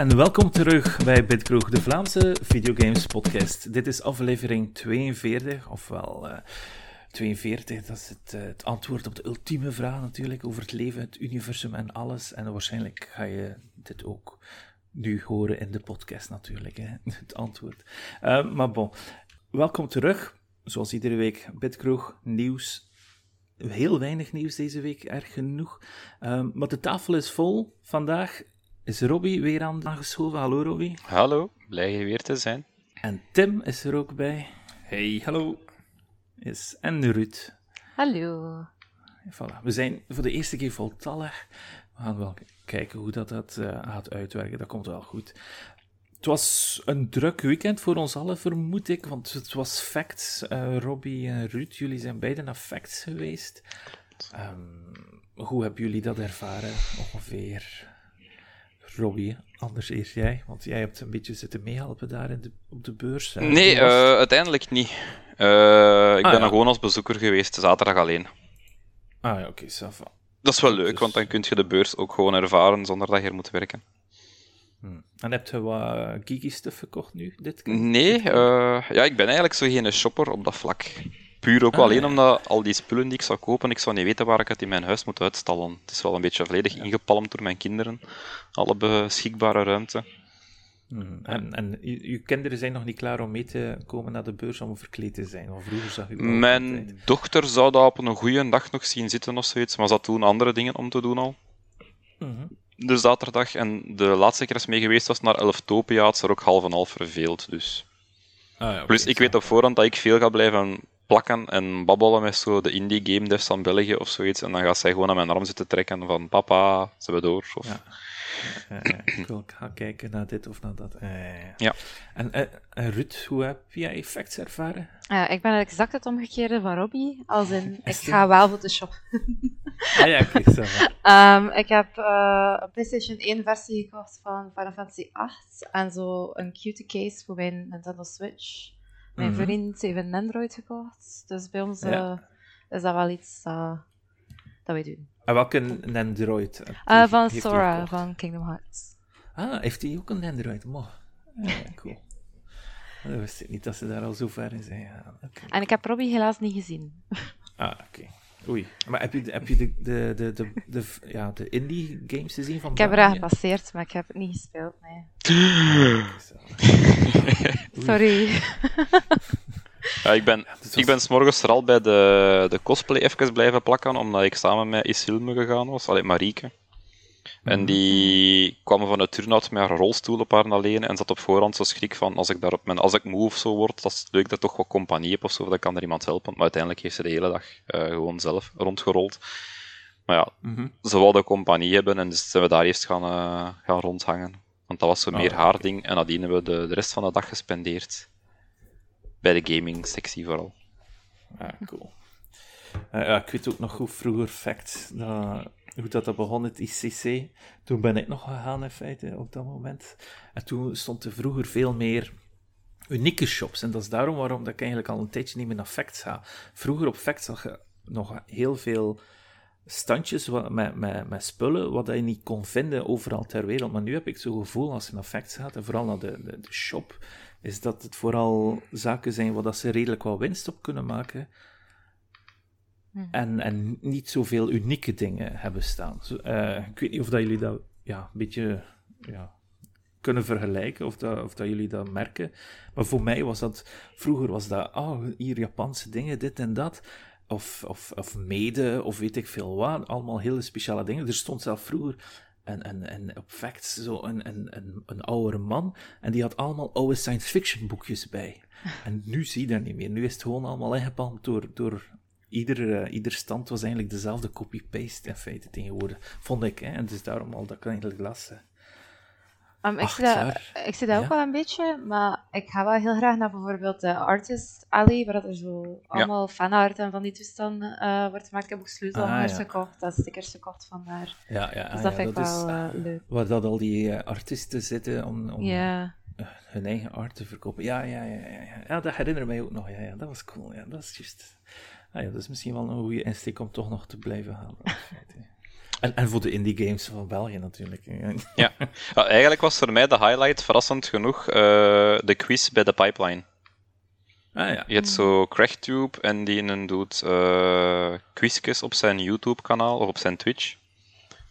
En welkom terug bij Bitkroeg, de Vlaamse videogames podcast. Dit is aflevering 42, ofwel uh, 42, dat is het, uh, het, antwoord op de ultieme vraag natuurlijk over het leven, het universum en alles. En waarschijnlijk ga je dit ook nu horen in de podcast natuurlijk, hè? het antwoord. Uh, maar bon, welkom terug. Zoals iedere week, Bitkroeg, nieuws. Heel weinig nieuws deze week, erg genoeg. Um, maar de tafel is vol vandaag is Robbie weer aan aangeschoven. Hallo Robbie. Hallo, blij je weer te zijn. En Tim is er ook bij. Hey, hallo. Is en Ruud. Hallo. Voilà. We zijn voor de eerste keer voltallig. We gaan wel kijken hoe dat, dat uh, gaat uitwerken. Dat komt wel goed. Het was een druk weekend voor ons allen, vermoed ik. Want het was Facts. Uh, Robbie en Ruud, jullie zijn beiden naar Facts geweest. Um, hoe hebben jullie dat ervaren ongeveer? Robbie, anders eerst jij, want jij hebt een beetje zitten meehelpen daar in de, op de beurs. Hè? Nee, uh, uiteindelijk niet. Uh, ik ah, ben ja. er gewoon als bezoeker geweest, zaterdag alleen. Ah ja, oké, okay, Dat is wel leuk, dus... want dan kun je de beurs ook gewoon ervaren zonder dat je er moet werken. Hmm. En heb je wat geeky stuff gekocht nu, dit keer? Nee, uh, ja, ik ben eigenlijk zo geen shopper op dat vlak. Puur ook ah, alleen omdat al die spullen die ik zou kopen, ik zou niet weten waar ik het in mijn huis moet uitstallen. Het is wel een beetje volledig ja. ingepalmd door mijn kinderen. Alle beschikbare ruimte. Mm. En, en uw kinderen zijn nog niet klaar om mee te komen naar de beurs om verkleed te zijn? Of vroeger zag ik Mijn dochter zou dat op een goede dag nog zien zitten of zoiets, maar ze had toen andere dingen om te doen al. Mm -hmm. De zaterdag. En de laatste keer is mee geweest was naar Elftopia, had ze er ook half en half verveeld. Dus. Ah, ja, okay, Plus, ik weet op voorhand dat ik veel ga blijven plakken en babbelen met zo de indie game devs van België of zoiets. En dan gaat zij gewoon aan mijn arm zitten trekken van papa, ze we door. Of... Ja. ik wil gaan kijken naar dit of naar dat. ja. En, en, en Ruud, hoe heb jij effects ervaren? Uh, ik ben exact het omgekeerde van Robbie. Als in, ik ga wel Photoshop. ah ja, kijk zo. um, ik heb uh, een PlayStation 1 versie gekocht van Final Fantasy 8 en zo een cute case voor mijn Nintendo Switch. Mijn mm-hmm. vriend heeft een Android gekocht, dus bij ons ja. uh, is dat wel iets uh, dat wij doen. En welke Android? Uh, van Sora van Kingdom Hearts. Ah, heeft hij ook een Android? Mo. Ja, cool. Dat wist ik niet dat ze daar al zo ver in zijn. Ja, okay. En ik heb Robbie helaas niet gezien. Ah, oké. Okay. Oei. Maar heb je, heb je de, de, de, de, de, ja, de indie games gezien van Ik heb eraan gepasseerd, maar ik heb het niet gespeeld, nee. Sorry. Ja, ik ben, ik ben s'morgens vooral bij de, de cosplay even blijven plakken, omdat ik samen met Isilme gegaan was, alleen Marieke. En die kwam van het turnout met haar rolstoel op haar alleen en zat op voorhand zo schrik van als ik daar op mijn, als ik moe of zo word, dat is leuk dat ik toch wat compagnie heb of zo, dan kan er iemand helpen. Maar uiteindelijk heeft ze de hele dag uh, gewoon zelf rondgerold. Maar ja, mm -hmm. ze wilde compagnie hebben en dus zijn we daar eerst gaan, uh, gaan rondhangen. Want dat was zo oh, meer haar ding en nadien hebben we de, de rest van de dag gespendeerd. Bij de gaming sectie vooral. Ja, cool. Uh, ja, ik weet ook nog goed vroeger fact dat hoe dat, dat begon, het ICC. Toen ben ik nog gegaan in feite op dat moment. En toen stond er vroeger veel meer unieke shops. En dat is daarom waarom dat ik eigenlijk al een tijdje niet meer naar Facts ga. Vroeger op Facts zag je nog heel veel standjes met, met, met spullen wat je niet kon vinden overal ter wereld. Maar nu heb ik zo'n gevoel als je naar Facts gaat, en vooral naar de, de, shop, is dat het vooral zaken zijn waar ze redelijk wat winst op kunnen maken. Mhm. En, en niet zoveel unieke dingen hebben staan. Uh, ik weet niet of dat jullie dat ja, een beetje ja, kunnen vergelijken, of dat, of dat jullie dat merken. Maar voor mij was dat, vroeger was dat, oh, hier Japanse dingen, dit en dat. Of, of, of mede, of weet ik veel wat. Allemaal hele speciale dingen. Er stond zelf vroeger en, en, en op Facts zo een, een, een, een oudere man. En die had allemaal oude science fiction boekjes bij. En nu zie je dat niet meer. Nu is het gewoon allemaal ingepalmd door, door ieder, uh, ieder stand was eigenlijk dezelfde copy-paste in feite tegenwoordig. Vond ik, hè. En dus daarom al dat ik eigenlijk las. Um, ik, zie dat, ik zie dat ja? ook wel een beetje, maar ik ga wel heel graag naar bijvoorbeeld de Artist Alley, waar er zo allemaal ja. fanart en van die toestanden uh, wordt gemaakt. Ik heb ook sleutelhangers ah, ja. gekocht en stickers gekocht vandaar. Ja, ja, dus dat vind dat ik uh, leuk. Waar dat al die uh, artiesten zitten om, om hun eigen art te verkopen. Ja, ja, ja, ja, ja. dat herinner mij ook nog. Ja, ja, dat was cool. Ja, dat is juist. Ah ja, dat is misschien wel een goede insteek om toch nog te blijven halen. En, en voor de indie games van België natuurlijk. ja. ja. eigenlijk was voor mij de highlight, verrassend genoeg, uh, de quiz bij de pipeline. Ah, ja. Je hebt zo Cracktube en die doet uh, quizjes op zijn YouTube-kanaal of op zijn Twitch.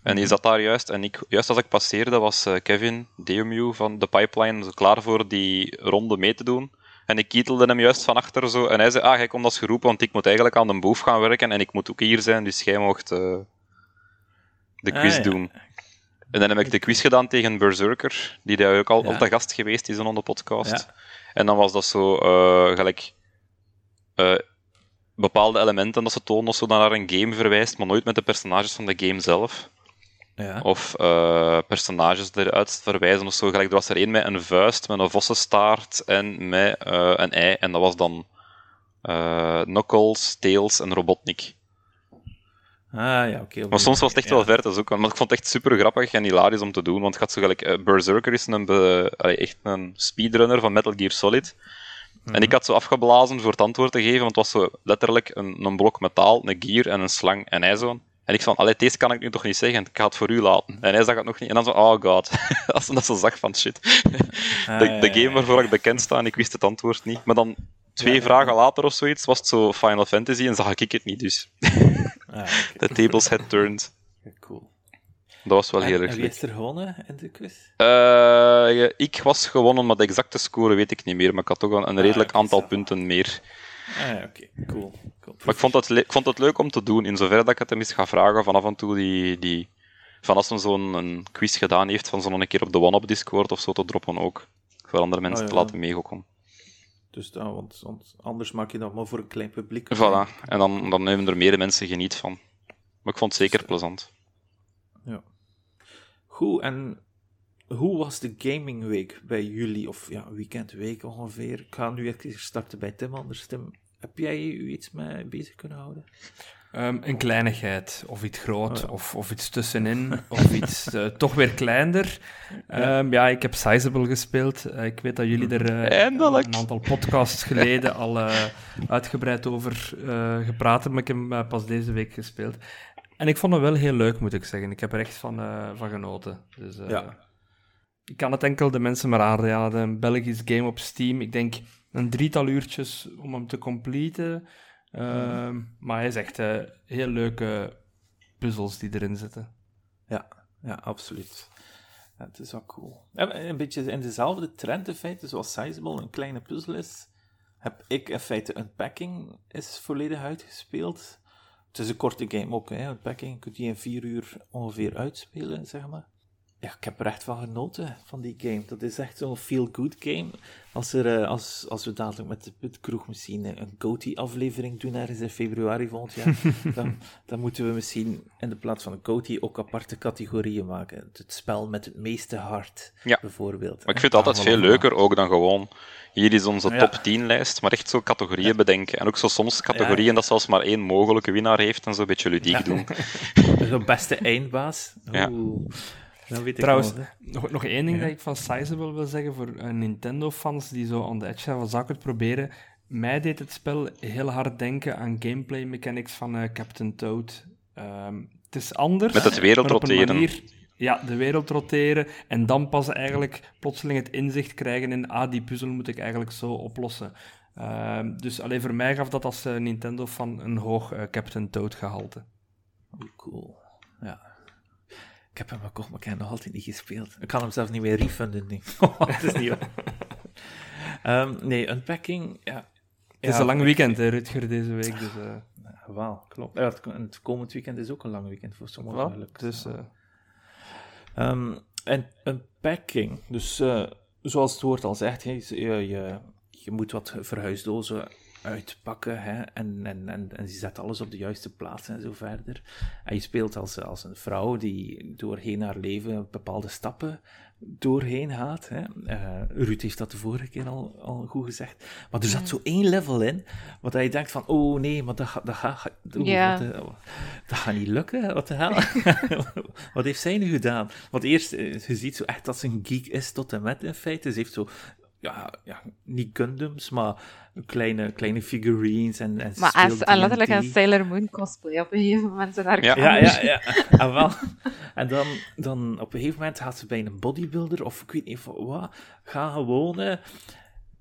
En die zat daar juist, en ik, juist als ik passeerde was uh, Kevin Deomu van de Pipeline zo klaar voor die ronde mee te doen. En ik kietelde hem juist van achter zo, en hij zei, ah, jij komt als geroepen, want ik moet eigenlijk aan de boef gaan werken en ik moet ook hier zijn, dus jij mocht uh, de quiz ah, doen. En dan heb ik de quiz gedaan tegen Berserker, die daar ook al ja. op de gast geweest is in de podcast. Ja. En dan was dat zo, uh, gelijk, uh, bepaalde elementen dat ze tonen of zo naar een game verwijst, maar nooit met de personages van de game zelf. Ja. Of uh, personages eruit verwijzen of zo. Gelijk, er was er één met een vuist, met een vossenstaart en met een ei. En dat was dan Knuckles, Tails en Robotnik. Ah, ja, oké. maar soms was het echt wel ver te zoeken. Maar ik vond het echt super grappig en hilarisch om te doen. Want het gaat zo gelijk... Uh, Berserker is een, be, allee, echt een speedrunner van Metal Gear Solid. En ik mhm. had zo afgeblazen voor het antwoord te geven, want het was zo letterlijk een, een blok metaal, een gear en een slang. En hij zo... En ik van, allee, deze kan ik nu toch niet zeggen, ik ga het voor u laten. En hij zag het nog niet. En dan zo, oh god. Als dat zo zag van, shit. Ah, de, de game waarvoor ik bekend sta en ik wist het antwoord niet. Maar dan, twee vragen later of zoiets, was het zo Final Fantasy en zag ik het niet, dus... Ah, de tables had turned. Cool. Dat was wel heel erg Wie heeft er gewonnen in de quiz? Uh, ik was gewonnen, maar de exacte score weet ik niet meer. Maar ik had toch een, een ah, redelijk aantal punten meer. Ah, oké, cool. cool. Maar ik vond, het ik vond het leuk om te doen, in zoverre dat ik het hem eens ga vragen van af en toe die... die van als men zo'n quiz gedaan heeft, van zo'n een keer op de One-Up Discord of zo te droppen ook. Voor andere mensen oh, te laten meegokken. Dus dan, want, want, anders maak je dat maar voor een klein publiek. Voilà, en dan, dan nemen er meer mensen geniet van. Maar ik vond het zeker plezant. Ja. Goed, en hoe was de gamingweek bij jullie? Of ja, weekendweek ongeveer. Ik ga nu even starten bij Tim, anders Tim. Heb jij je iets mee bezig kunnen houden? Um, een kleinigheid, of iets groot, oh of, of iets tussenin, of iets uh, toch weer kleiner. Um, ja, ik heb Sizable gespeeld. Uh, ik weet dat jullie er uh, een aantal podcasts geleden al uitgebreid over gepraat hebben, maar ik heb hem pas deze week gespeeld. En ik vond het wel heel leuk, moet ik zeggen. Ik heb er echt van, van genoten. Dus, ja. Ik kan het enkel de mensen maar aanraden. Een Belgisch game op Steam. Ik denk een drietal uurtjes om hem te completen. Ehm, maar hij zegt uh, heel leuke puzzels die erin zitten. Ja, ja absoluut. Het is wel cool. een beetje in dezelfde trend in feite, zoals Sizable een kleine puzzel is, heb ik in feite Unpacking is volledig uitgespeeld. Het is een korte game ook, hè. Unpacking je in vier uur ongeveer uitspelen, zeg maar ja, ik heb er echt van genoten van die game. Dat is echt zo'n feel-good game. Als, er, eh, als, als we dadelijk met de kroeg misschien een GOTY-aflevering doen, ergens in februari volgend jaar, dan, dan moeten we misschien in de plaats van een GOTY ook aparte categorieën maken. Het spel met het meeste hart, ja. bijvoorbeeld. Maar ik vind het altijd veel leuker ook dan gewoon... Hier is onze top 10 lijst, maar echt zo categorieën bedenken. En ook zo soms categorieën dat zelfs maar één mogelijke winnaar heeft en zo een beetje ludiek doen. Zo'n beste eindbaas. Oeh. Trouwens, nog, nog één ding dat ik van Sizable wil zeggen voor uh, Nintendo-fans die zo on the edge zijn van zaken het proberen. Mij deed het spel heel hard denken aan gameplay mechanics van uh, Captain Toad. Um, het is anders. Met het wereldroteren. Ja, de wereld roteren. En dan pas eigenlijk plotseling het inzicht krijgen in, ah, die puzzel moet ik eigenlijk zo oplossen. Uh, dus alleen voor mij gaf dat als uh, Nintendo van een hoog Captain Toad gehalte. Oh, cool. Ja, ik heb hem gekocht, maar ik heb hem nog altijd niet gespeeld. Ik kan hem zelfs niet meer refunden dat is niet um, nee, Unpacking, ja. Het is een lang weekend, hè, Rutger, deze week. Dus, uh... Wel, klopt. Ja, het, komend weekend is ook een lang weekend voor sommigen. Dus, uh... um, en Unpacking, dus uh, zoals het woord al zegt, je, je, je moet wat verhuisdozen uitpakken. Hè? En, en, en, en je zet alles op de juiste plaats en zo verder. En je speelt als, als een vrouw die doorheen haar leven bepaalde stappen doorheen gaat. Hè? Uh, Ruud heeft dat de vorige keer al, al goed gezegd. Maar er zat zo één level in, wat je denkt van, oh nee, maar dat, dat, gaat, dat, dat, dat gaat niet lukken. Wat de hel? wat heeft zij nu gedaan? Want eerst, eh, je ziet zo echt dat ze een geek is tot en met in feite. Ze heeft zo ja, ja, niet Gundams, maar kleine, kleine figurines en, en Maar als, en letterlijk een Sailor Moon cosplay op een gegeven moment in haar ja. ja, ja, ja. en, wel, en dan, dan op een gegeven moment gaat ze bij een bodybuilder, of ik weet niet wat, gaan wonen.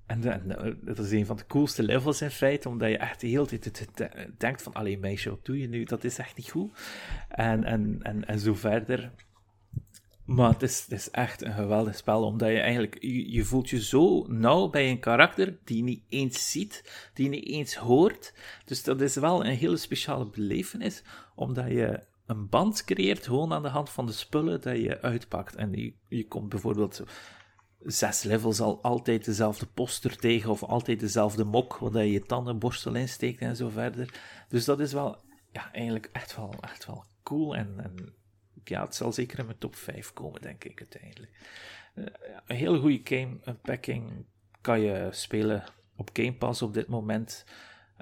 En, en, dat is een van de coolste levels in feite, omdat je echt de hele tijd denkt van, alleen meisje, wat doe je nu? Dat is echt niet goed. En, en, en, en zo verder. Maar het is, is echt een geweldig spel, omdat je eigenlijk, je, voelt je zo nauw bij een karakter die niet eens ziet, die niet eens hoort. Dus dat is wel een hele speciale belevenis, omdat je een band creëert gewoon aan de hand van de spullen dat je uitpakt. En je, je komt bijvoorbeeld zes levels al altijd dezelfde poster tegen, of altijd dezelfde mok, waar je je tandenborstel insteekt en zo verder. Dus dat is wel, ja, eigenlijk echt wel, echt wel cool en, en ja, het zal zeker in mijn top 5 komen, denk ik uiteindelijk. Uh, een hele goede game, packing kan je spelen op Game Pass op dit moment.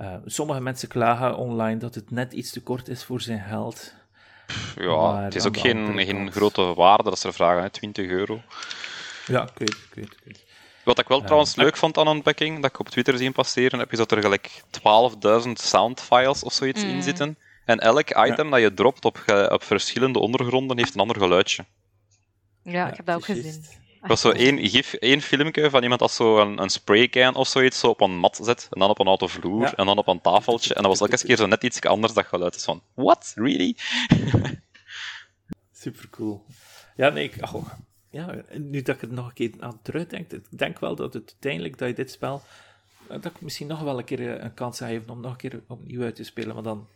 Uh, sommige mensen klagen online dat het net iets te kort is voor zijn geld. Ja, het is ook geen, geen grote waarde dat ze vragen, hè, 20 euro. Ja, ik weet, ik weet, ik weet. Wat ik wel trouwens leuk vond aan unpacking, dat ik op Twitter zien passeren, heb je dat er gelijk 12.000 soundfiles of zoiets in zitten. En elk item dat je dropt op, op verschillende ondergronden heeft een ander geluidje. Ja, ik heb dat ook gezien. Er was zo één, gif, één filmpje van iemand dat zo een, een spraycan of zoiets zo op een mat zet, en dan op een auto vloer, en dan op een tafeltje, en dat was elke keer zo net iets anders dat geluid is van, what? Really? Super cool. Ja, nee, ik, oh, ja, nu dat ik het nog een keer aan terugdenk, ik denk wel dat het uiteindelijk dat je dit spel, dat ik misschien nog wel een keer een kans ga geven om nog een keer opnieuw uit te spelen, maar dan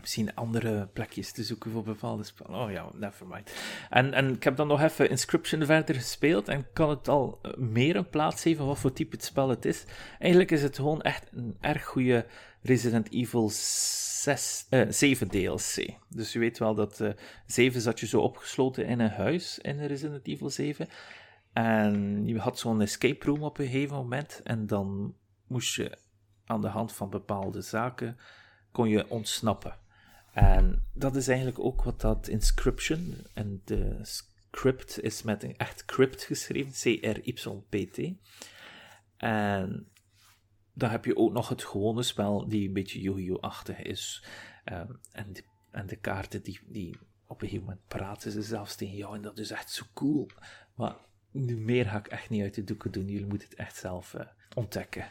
misschien andere plekjes te zoeken voor bepaalde spellen. Oh ja, nevermind. En, en ik heb dan nog even Inscription verder gespeeld en kan het al meer een plaats geven wat voor type het spel het is. Eigenlijk is het gewoon echt een erg goede Resident Evil 6, uh, 7 DLC. Dus je weet wel dat uh, 7 zat je zo opgesloten in een huis in Resident Evil 7. En je had zo'n escape room op een gegeven moment en dan moest je aan de hand van bepaalde zaken kon je ontsnappen. En dat is eigenlijk ook wat dat inscription, en de script is met een echt crypt geschreven, C-R-Y-P-T. En dan heb je ook nog het gewone spel, die een beetje Yu-Gi-Oh!-achtig is. Um, en, de, en de kaarten, die, die op een gegeven moment praten ze zelfs tegen jou, en dat is echt zo cool. Maar nu meer ga ik echt niet uit de doeken doen, jullie moeten het echt zelf uh, ontdekken.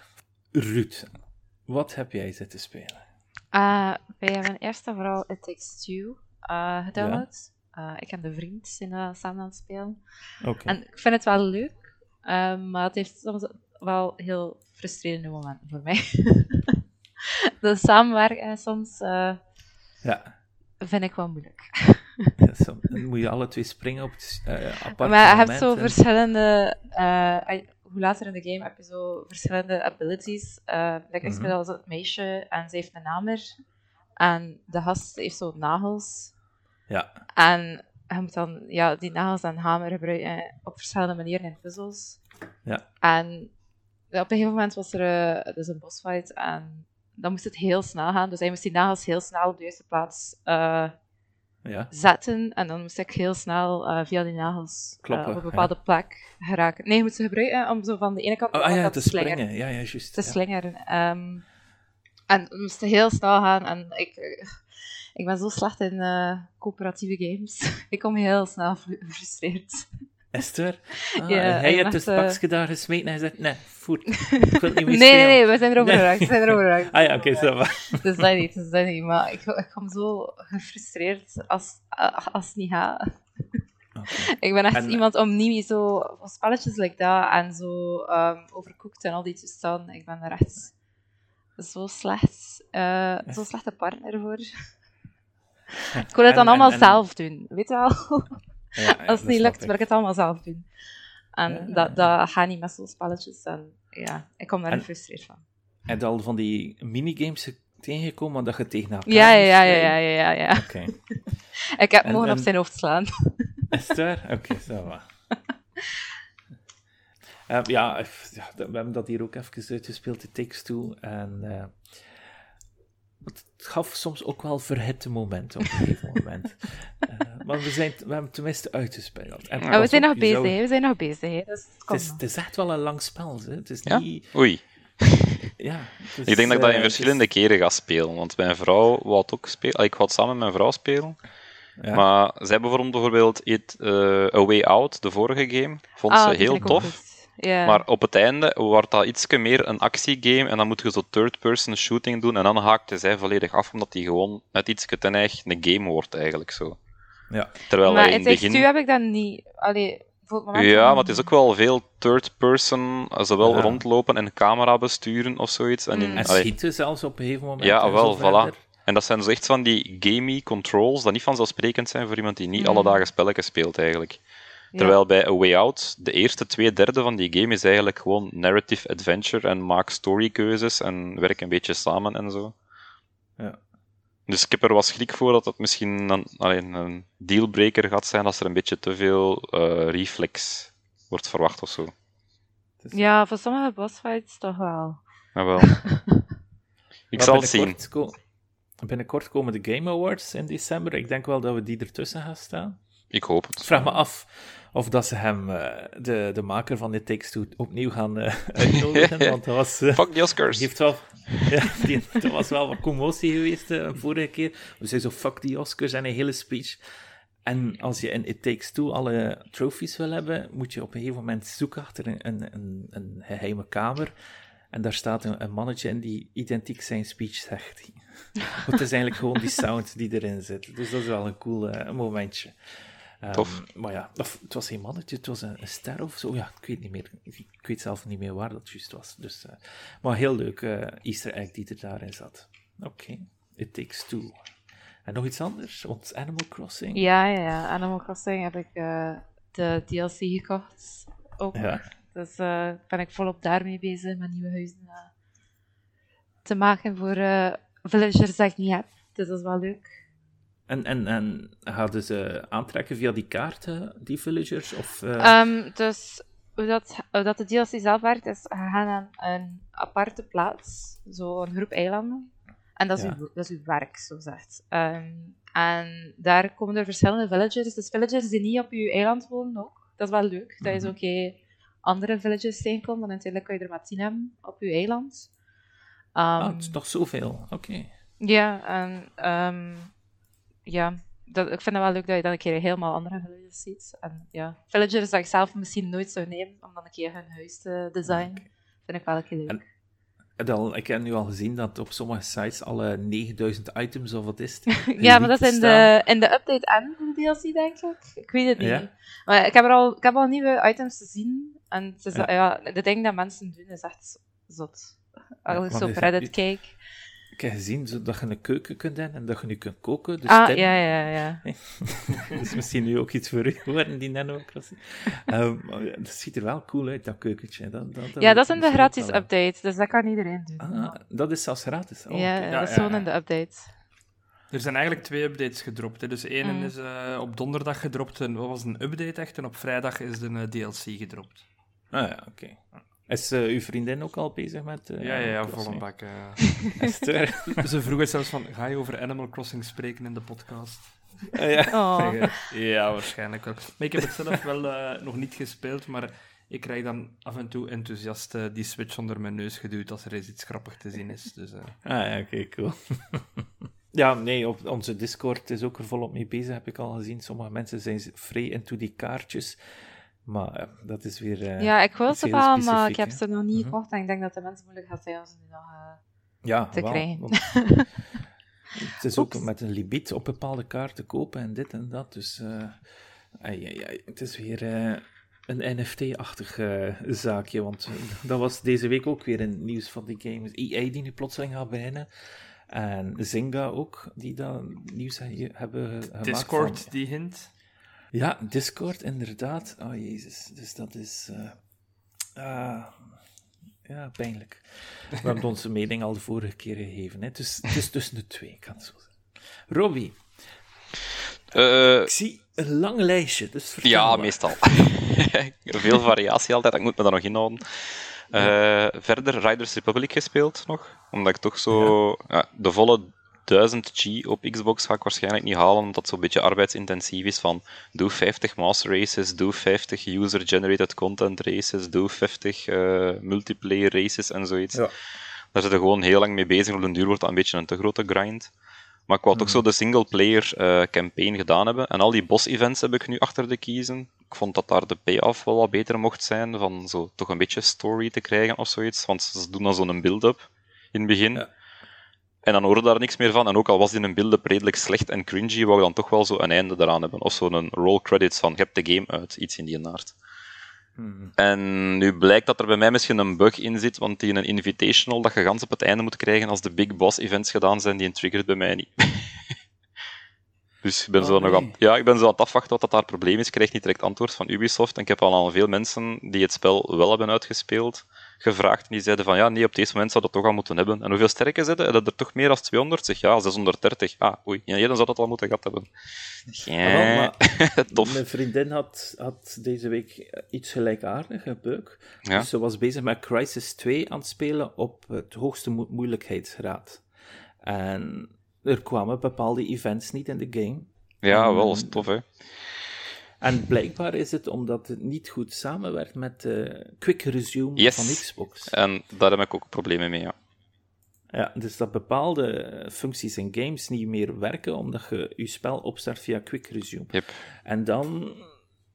Ruud, wat heb jij zitten spelen? Uh, wij hebben eerst en vooral It Takes Two uh, gedownload. Ja. Uh, ik en de vriend zijn samen aan het spelen. Okay. En ik vind het wel leuk, maar het heeft soms wel heel frustrerende momenten voor mij. de samenwerken soms ja. vind ik wel moeilijk. ja, soms moet je alle twee springen op het aparte Maar je hebt zo verschillende hoe later in de game heb je zo verschillende abilities. Uh, like, ik speel als het meisje en ze heeft een hamer. En de gast heeft zo nagels. Ja. En je moet dan ja, die nagels en hamer gebruiken op verschillende manieren in puzzels. Ja. En op een gegeven moment was er uh, dus een bossfight en dan moest het heel snel gaan. Dus hij moest die nagels heel snel op de juiste plaats uh, ja. zetten. En dan moest ik heel snel uh, via die nagels Kloppen, uh, op een bepaalde ja. plek geraken. Nee, je moet ze gebruiken om zo van de ene kant oh, naar de andere oh, ja, te te slingeren. Ja, ja, juist. Te slingeren. Um, en we moesten heel snel gaan. En ik, ik ben zo slecht in uh, coöperatieve games. ik kom heel snel gefrustreerd. Is het waar? Ah, Ja, hij heeft dacht, eh, pakje daar gesmeten en hij zegt, nee, voet. Ik wil niet meer Nee, nee, nee, we zijn erover geraakt. We zijn erover geraakt. Ah ja, oké, zo. Dus dat niet, dus dat niet. Maar ik, ik kom zo gefrustreerd als, als het niet gaat. Ik ben echt En- iemand om niet zo van spelletjes like dat en zo um, overkoekt en al die toestanden. Ik ben er echt zo slecht, eh zo'n slechte partner voor. Ik wil het dan En- allemaal en- zelf doen, weet je wel? Ja, Als het niet lukt, wil ik het allemaal zelf doen. En Ja, dat, dat gaat niet met zo'n spelletjes. En ja, ik kom daar En- gefrustreerd van. Heb je al van die minigames tegengekomen dat je tegen elkaar Ja, ja, ja, ja, ja, ja, ja. Oké. Ik heb En- mogen op zijn hoofd slaan. Is het waar? Oké, zo va. Eh, ja, we hebben dat hier ook even uitgespeeld, de Takes Two. En eh, het gaf soms ook wel verhitte momenten op een gegeven moment. Eh, maar we, zijn, we hebben tenminste uitgespeeld. En we zijn nog bezig, we zijn nog bezig. Het, is, het, is, echt wel een lang spel. Hè. Het is niet... Oei. ja, ik denk dat ik dat in verschillende keren ga spelen, want mijn vrouw wou het ook spelen. Ik wou het samen met mijn vrouw spelen. Ja. Maar zij bijvoorbeeld, bijvoorbeeld It, uh, A Way Out, de vorige game, vond ah, ze heel tof. Yeah. Maar op het einde wordt dat iets meer een actiegame en dan moet je zo third-person shooting doen en dan haakte zij volledig af omdat die gewoon net iets te neig een game wordt eigenlijk zo. Ja. Terwijl maar in het begin... heb ik dan niet... Allee, ja, maar het is ook wel veel third-person, zowel rondlopen en camera besturen of zoiets. En, in, mm. en schieten zelfs op een gegeven moment. Ja, wel, voilà. En dat zijn dus echt van die gamey controls, dat niet vanzelfsprekend zijn voor iemand die niet alle mm. dagen spelletjes speelt eigenlijk. Terwijl bij A Way Out, de eerste twee derde van die game is eigenlijk gewoon narrative adventure en maak storykeuzes en werk een beetje samen en zo. Ja. Dus ik heb er wat schrik voor dat het misschien een, alleen een dealbreaker gaat zijn als er een beetje te veel uh, reflex wordt verwacht of zo. Ja, voor sommige bossfights toch wel. Jawel. ik zal het zien. Binnenkort komen de Game Awards in december. Ik denk wel dat we die ertussen gaan staan. Ik hoop het. Ik vraag me af of dat ze hem, uh, de, de maker van It Takes Two, opnieuw gaan uh, uitnodigen. want dat was... Uh, Fuck the Oscars. Heeft wel, ja, die, er was wel wat commotie geweest een vorige keer. We zei zo, fuck die Oscars en een hele speech. En als je in It Takes Two alle trophies wil hebben, moet je op een gegeven moment zoeken achter een, een, een, geheime kamer. En daar staat een, een, mannetje in die identiek zijn speech zegt. het is eigenlijk gewoon die sound die erin zit. Dus dat is wel een cool momentje. Tof. Ehm, maar ja, het was geen mannetje, het was een, ster of zo. Ja, ik weet niet meer. Ik weet zelf niet meer waar dat juist was. Dus, uh, maar heel leuk uh, Easter egg die er daarin zat. Oké, It Takes Two. En nog iets anders? Ons Animal Crossing? Ja, ja, ja. Animal Crossing heb ik uh, de DLC gekocht. Ook. Ja. Dus ben ik volop daarmee bezig met nieuwe huizen te maken voor villagers dat ik niet heb. Dus dat is wel leuk. En, en, en hadden ze aantrekken via die kaarten, die villagers? Of, uh... dus hoe dat, hoe dat de DLC zelf werkt, is je gaat naar een aparte plaats, zo een groep eilanden. En dat is, uw, dat is uw werk, zo gezegd. Um, en daar komen er verschillende villagers. Dus villagers die niet op je eiland wonen ook. Dat is wel leuk. Dat je zo okay, andere villagers tegenkomt. Want natuurlijk kan je er maar tien hebben op je eiland. Um, ah, het is toch zoveel. Oké. Ja, en um, ja, dat, ik vind het wel leuk dat je dan een keer helemaal andere villagers ziet. En ja, villagers dat ik zelf misschien nooit zou nemen om dan een keer hun huis te designen, vind ik wel een keer leuk. En, ik heb nu al gezien dat op sommige sites alle 9000 items of wat is het? ja, maar dat is in de, in de update en de DLC, denk ik. Ik weet het niet. Maar ik heb, er al, ik heb al nieuwe items te zien. En het is, ja. de dingen dat mensen doen is echt zot. Als ik zo op Reddit kijk ik heb gezien dat je een keuken kunt hebben en dat je nu kunt koken. Dus ah, ja, ja, ja. dus misschien nu ook iets voor u geworden, die nanocrossing. um, dat ziet er wel cool uit, dat keukentje. Dat, dat, ja, dat is in de gratis update, dus dat kan iedereen doen. Ah, dat is zelfs gratis? Oh, ja, dat is gewoon in de update. Er zijn eigenlijk twee updates gedropt. Hè. Dus één mm. is uh, op donderdag gedropt, en wat was een update echt, en op vrijdag is de uh, DLC gedropt. Ah ja, oké. Is uh, uw vriendin ook al bezig met... Uh, ja, ja, ja vol een bak. Uh... Ze vroegen zelfs van, ga je over Animal Crossing spreken in de podcast? ja. Oh. ja, waarschijnlijk ook. Maar ik heb het zelf wel nog niet gespeeld, maar ik krijg dan af en toe enthousiast die Switch onder mijn neus geduwd als er eens iets grappig te zien is. Dus, ah ja, oké, cool. ja, nee, op onze Discord is ook er volop mee bezig, heb ik al gezien. Sommige mensen zijn vrij into die kaartjes. Maar uh, dat is weer. Uh, ja, ik wil ze wel, maar ik heb ze nog niet mhm. gekocht. En ik denk dat de mensen moeilijk gaat zijn om ze nu nog uh, ja, te wel, krijgen. het is ook met een limiet op bepaalde kaarten kopen en dit en dat. Dus ai, ai, ai, het is weer een NFT-achtig zaakje. Want dat was deze week ook weer een nieuws van die games. EA die nu plotseling gaat beginnen. En Zynga ook, die dat nieuws hebben gemaakt. Discord, van, die hint. Ja, Discord, inderdaad. Oh jezus, dus dat is. Uh, ja, pijnlijk. We hebben onze mening al de vorige keer gegeven. Hè. Dus het is tussen de twee, kan het zo zijn. Robbie. Uh, ik zie een lang lijstje, dus Ja, maar. meestal. Veel variatie altijd, ik moet me daar nog inhouden. Uh, verder Riders Republic gespeeld nog, omdat ik toch zo... Ja. Ja, de volle 1000 G op Xbox ga ik waarschijnlijk niet halen, omdat het zo'n beetje arbeidsintensief is van doe 50 mass races, doe 50 user-generated content races, doe 50 uh, multiplayer races en zoiets. Ja. Daar zitten gewoon heel lang mee bezig, op een duur wordt dat een beetje een te grote grind. Maar ik wou toch zo mhm. de single-player uh, campaign gedaan hebben. En al die boss-events heb ik nu achter de kiezen. Ik vond dat daar de payoff wel wat beter mocht zijn, van zo toch een beetje story te krijgen of zoiets. Want ze doen dan zo'n build-up in het begin. Ja. En dan hoorde daar niks meer van. En ook al was die een build-up redelijk slecht en cringy, wou dan toch wel zo een einde eraan hebben. Of zo'n roll credits van, je hebt de game uit, iets in die aard. Hmm. En nu blijkt dat er bij mij misschien een bug in zit, want die een invitational dat je gans op het einde moet krijgen als de big boss events gedaan zijn, die triggert bij mij niet. dus ik ben, zo oh, nog aan, ja, ik ben zo aan het afwachten wat dat daar probleem is. Ik krijg niet direct antwoord van Ubisoft. En ik heb al aan veel mensen die het spel wel hebben uitgespeeld, gevraagd. En die zeiden van, ja, nee, op deze moment zou dat toch al moeten hebben. En hoeveel sterke zitten? Dat er toch meer dan 200? Zeg, ja, 630. Ah, oei. Ja, dan zou dat al moeten gehad hebben. Ja, tof. Mijn vriendin had, had deze week iets gelijkaardigs, een. Ja. Dus ze was bezig met Crisis 2 aan het spelen op het hoogste moeilijkheidsgraad. En er kwamen bepaalde events niet in de game. Ja, wel, dat is tof, hè. En blijkbaar is het omdat het niet goed samenwerkt met de Quick Resume van Xbox. En daar heb ik ook problemen mee, ja. Ja, dus dat bepaalde functies in games niet meer werken omdat je je spel opstart via Quick Resume. Yep. En dan,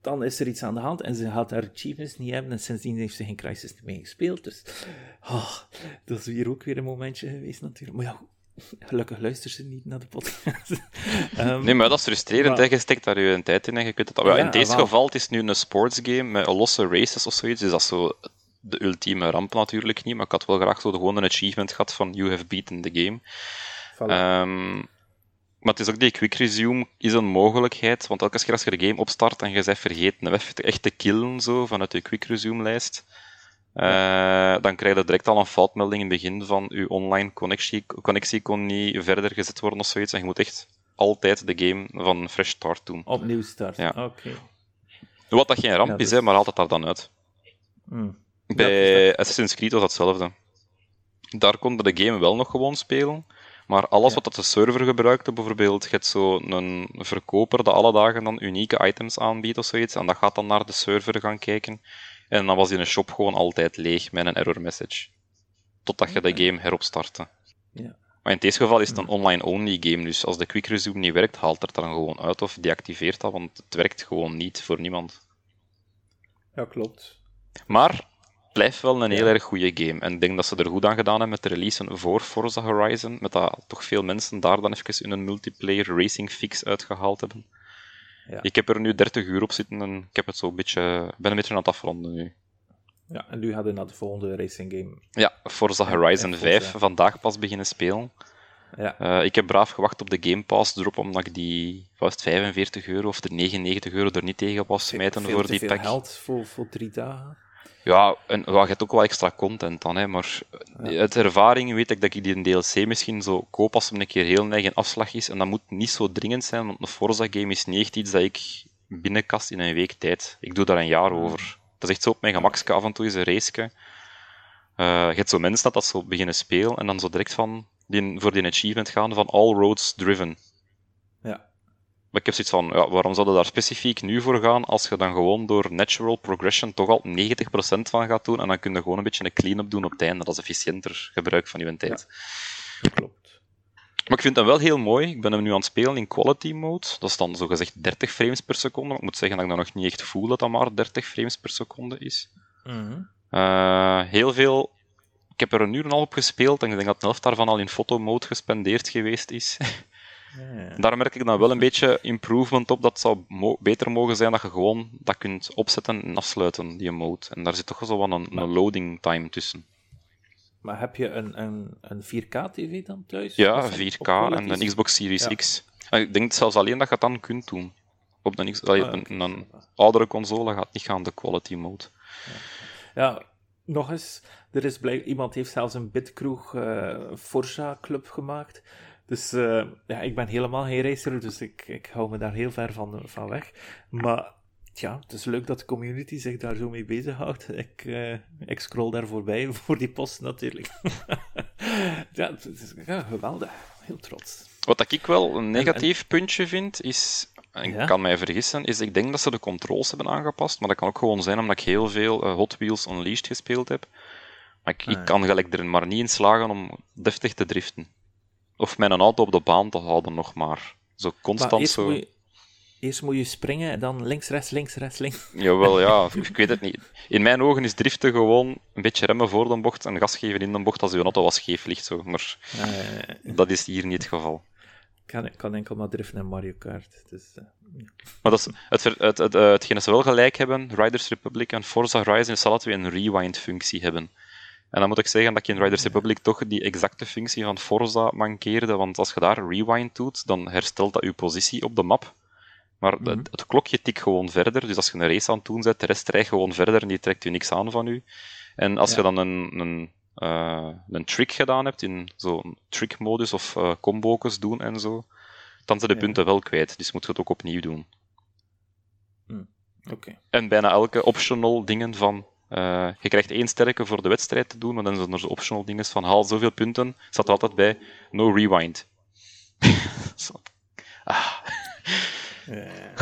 dan is er iets aan de hand en ze gaat haar achievements niet hebben en sindsdien heeft ze geen Crisis meer gespeeld. Dus oh, dat is hier ook weer een momentje geweest natuurlijk. Maar ja, Gelukkig luistert ze niet naar de podcast. um, nee, maar dat is frustrerend. Maar... Je steekt daar je een tijd in en je kunt het... Ja, in deze geval, het is nu een sportsgame met losse races of zoiets. Dus dat is zo de ultieme ramp natuurlijk niet. Maar ik had wel graag zo gewoon een achievement gehad van you have beaten the game. Um, maar het is ook die quick resume is een mogelijkheid. Want elke keer als je de game opstart en je bent vergeten echt te killen zo, vanuit je quick resume lijst uh, dan krijg je direct al een foutmelding in het begin van je online connectie, connectie kon niet verder gezet worden of zoiets. En je moet echt altijd de game van fresh start doen. Opnieuw starten, ja. oké. Wat dat geen ramp is, hè, maar altijd daar dan uit. Mm. Bij Assassin's Creed was hetzelfde. Daar konden de game wel nog gewoon spelen, maar alles wat dat de server gebruikte, bijvoorbeeld, je hebt zo'n verkoper dat alle dagen dan unieke items aanbiedt of zoiets, en dat gaat dan naar de server gaan kijken. En dan was die shop gewoon altijd leeg met een error message. Totdat je de game heropstartte. Ja. Maar in deze geval is het een online-only game, dus als de quick resume niet werkt, haalt het er dan gewoon uit of deactiveert dat, want het werkt gewoon niet voor niemand. Ja, klopt. Maar het blijft wel een heel erg goede game. En ik denk dat ze er goed aan gedaan hebben met de release voor Forza Horizon, met dat toch veel mensen daar dan even in een multiplayer racing fix uitgehaald hebben. Ja. Ik heb er nu 30 uur op zitten en ik heb het zo een beetje, ben een beetje aan het afronden nu. Ja, en nu gaat je naar de volgende racing game. Ja, Forza Horizon 5, vandaag pas beginnen spelen. Ja. Uh, ik heb braaf gewacht op de Game Pass drop, omdat ik die was het 45 euro of de 99 euro er niet tegen was smijten voor die pack. geld voor, voor drie dagen. Ja, en ja, je hebt ook wel extra content dan, hè, maar uit ervaring weet ik dat ik die een DLC misschien zo koop als hem een keer heel eigen afslag is. En dat moet niet zo dringend zijn, want een Forza-game is niet echt iets dat ik binnenkast in een week tijd. Ik doe daar een jaar over. Dat is echt zo op mijn gemakske af en toe is een race. Uh, je hebt zo mensen dat dat zo beginnen spelen en dan zo direct van die, voor die achievement gaan van all roads driven. Maar ik heb zoiets van, ja, waarom zouden daar specifiek nu voor gaan als je dan gewoon door natural progression toch al 90% van gaat doen en dan kun je gewoon een beetje een clean-up doen op het einde. Dat is efficiënter gebruik van je tijd. Ja, klopt. Maar ik vind dat wel heel mooi. Ik ben hem nu aan het spelen in quality mode. Dat is dan zogezegd 30 frames per seconde. Maar ik moet zeggen dat ik dan nog niet echt voel dat dat maar 30 frames per seconde is. Mhm. Eh, heel veel ik heb er een uur en een half op gespeeld en ik denk dat de helft daarvan al in fotomode gespendeerd geweest is. Daar merk ik dan wel een beetje improvement op. Dat zou beter mogen zijn dat je gewoon dat kunt opzetten en afsluiten, die mode. En daar zit toch wel een, een loading time tussen. Maar heb je een, een, een 4K-TV dan thuis? Ja, 4K en een Xbox Series X. Ik denk zelfs alleen dat je het dan kunt doen. Op een, ah, een, een, oudere console gaat niet gaan de quality mode. Ja, nog eens. Er is blijk, iemand heeft zelfs een Bitkroeg uh, Forza Club gemaakt. Dus uh, ja, ik ben helemaal geen racer, dus ik, ik hou me daar heel ver van, van weg. Maar ja, het is leuk dat de community zich daar zo mee bezighoudt. Ik, uh, ik scroll daar voorbij voor die post natuurlijk. ja, het is ja, geweldig. heel trots. Wat ik wel een negatief puntje vind, is, en ik kan mij vergissen, is ik denk dat ze de controls hebben aangepast, maar dat kan ook gewoon zijn omdat ik heel veel uh, Hot Wheels Unleashed gespeeld heb. Maar ik, ik ah, kan gelijk er maar niet in slagen om deftig te driften. Of mijn auto op de baan te houden, nog maar. Zo constant zo... Eerst moet je springen en dan links, rechts, links, rechts, links. Jawel, ja, ik weet het niet. In mijn ogen is driften gewoon een beetje remmen voor de bocht en gas geven in de bocht als je auto was scheef ligt. Zo. Maar dat is hier niet het geval. Ik kan, kan enkel maar driften in Mario Kart. Dus, uh, Maar dat is, het, het, het, hetgene ze wel gelijk hebben, Riders Republic en Forza Horizon, is dat we een rewind-functie hebben. En dan moet ik zeggen dat ik in Riders Republic toch die exacte functie van Forza mankeerde, want als je daar rewind doet, dan herstelt dat je positie op de map. Maar mhm. het, klokje tikt gewoon verder. Dus als je een race aan het doen bent, de rest rijdt gewoon verder en die trekt u niks aan van u. En als je dan een, een, uh, een trick gedaan hebt, in zo'n trick-modus of uh, combo's doen en zo, dan zijn de punten wel kwijt. Dus moet je het ook opnieuw doen. Mm. Oké. En bijna elke optional dingen van uh, je krijgt één sterke voor de wedstrijd te doen, maar dan zijn er zo optional dingen van haal zoveel punten, staat er altijd bij no rewind. ah.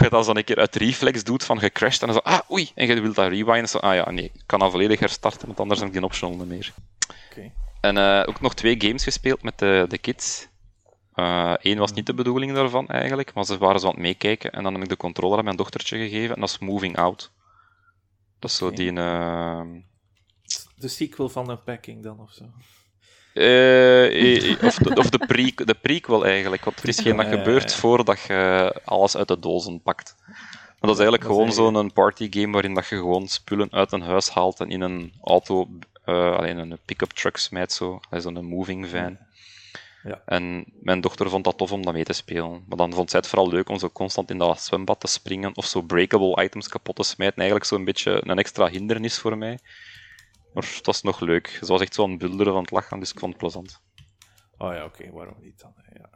Je dat dan een keer uit reflex doet van gecrashed en dan zo, ah, oei, en je wilt dat rewinden, zo, ah ja, nee, ik kan al volledig herstarten, want anders heb ik geen optional meer. Okay. En uh, ook nog twee games gespeeld met de, de kids. Eén uh, was niet de bedoeling daarvan eigenlijk, maar ze waren zo aan het meekijken en dan heb ik de controller aan mijn dochtertje gegeven en dat is Moving Out. Dat is zo die... Uh... De sequel van Unpacking dan, of zo? Uh, of de, of de, pre, de prequel eigenlijk, want het is geen dat gebeurt voordat je alles uit de dozen pakt. Maar dat is eigenlijk gewoon zo'n partygame waarin dat je gewoon spullen uit een huis haalt en in een auto, uh, alleen een pick-up truck smijt, zo, zo'n moving van. Ja. En mijn dochter vond dat tof om dat mee te spelen. Maar dan vond zij het vooral leuk om zo constant in dat zwembad te springen of zo breakable items kapot te smijten. Eigenlijk zo'n beetje een extra hindernis voor mij. Maar dat is nog leuk. Ze was echt zo aan het bulderen van het lachen, dus ik vond het plezant. Oh ja, oké, waarom niet dan? Ja.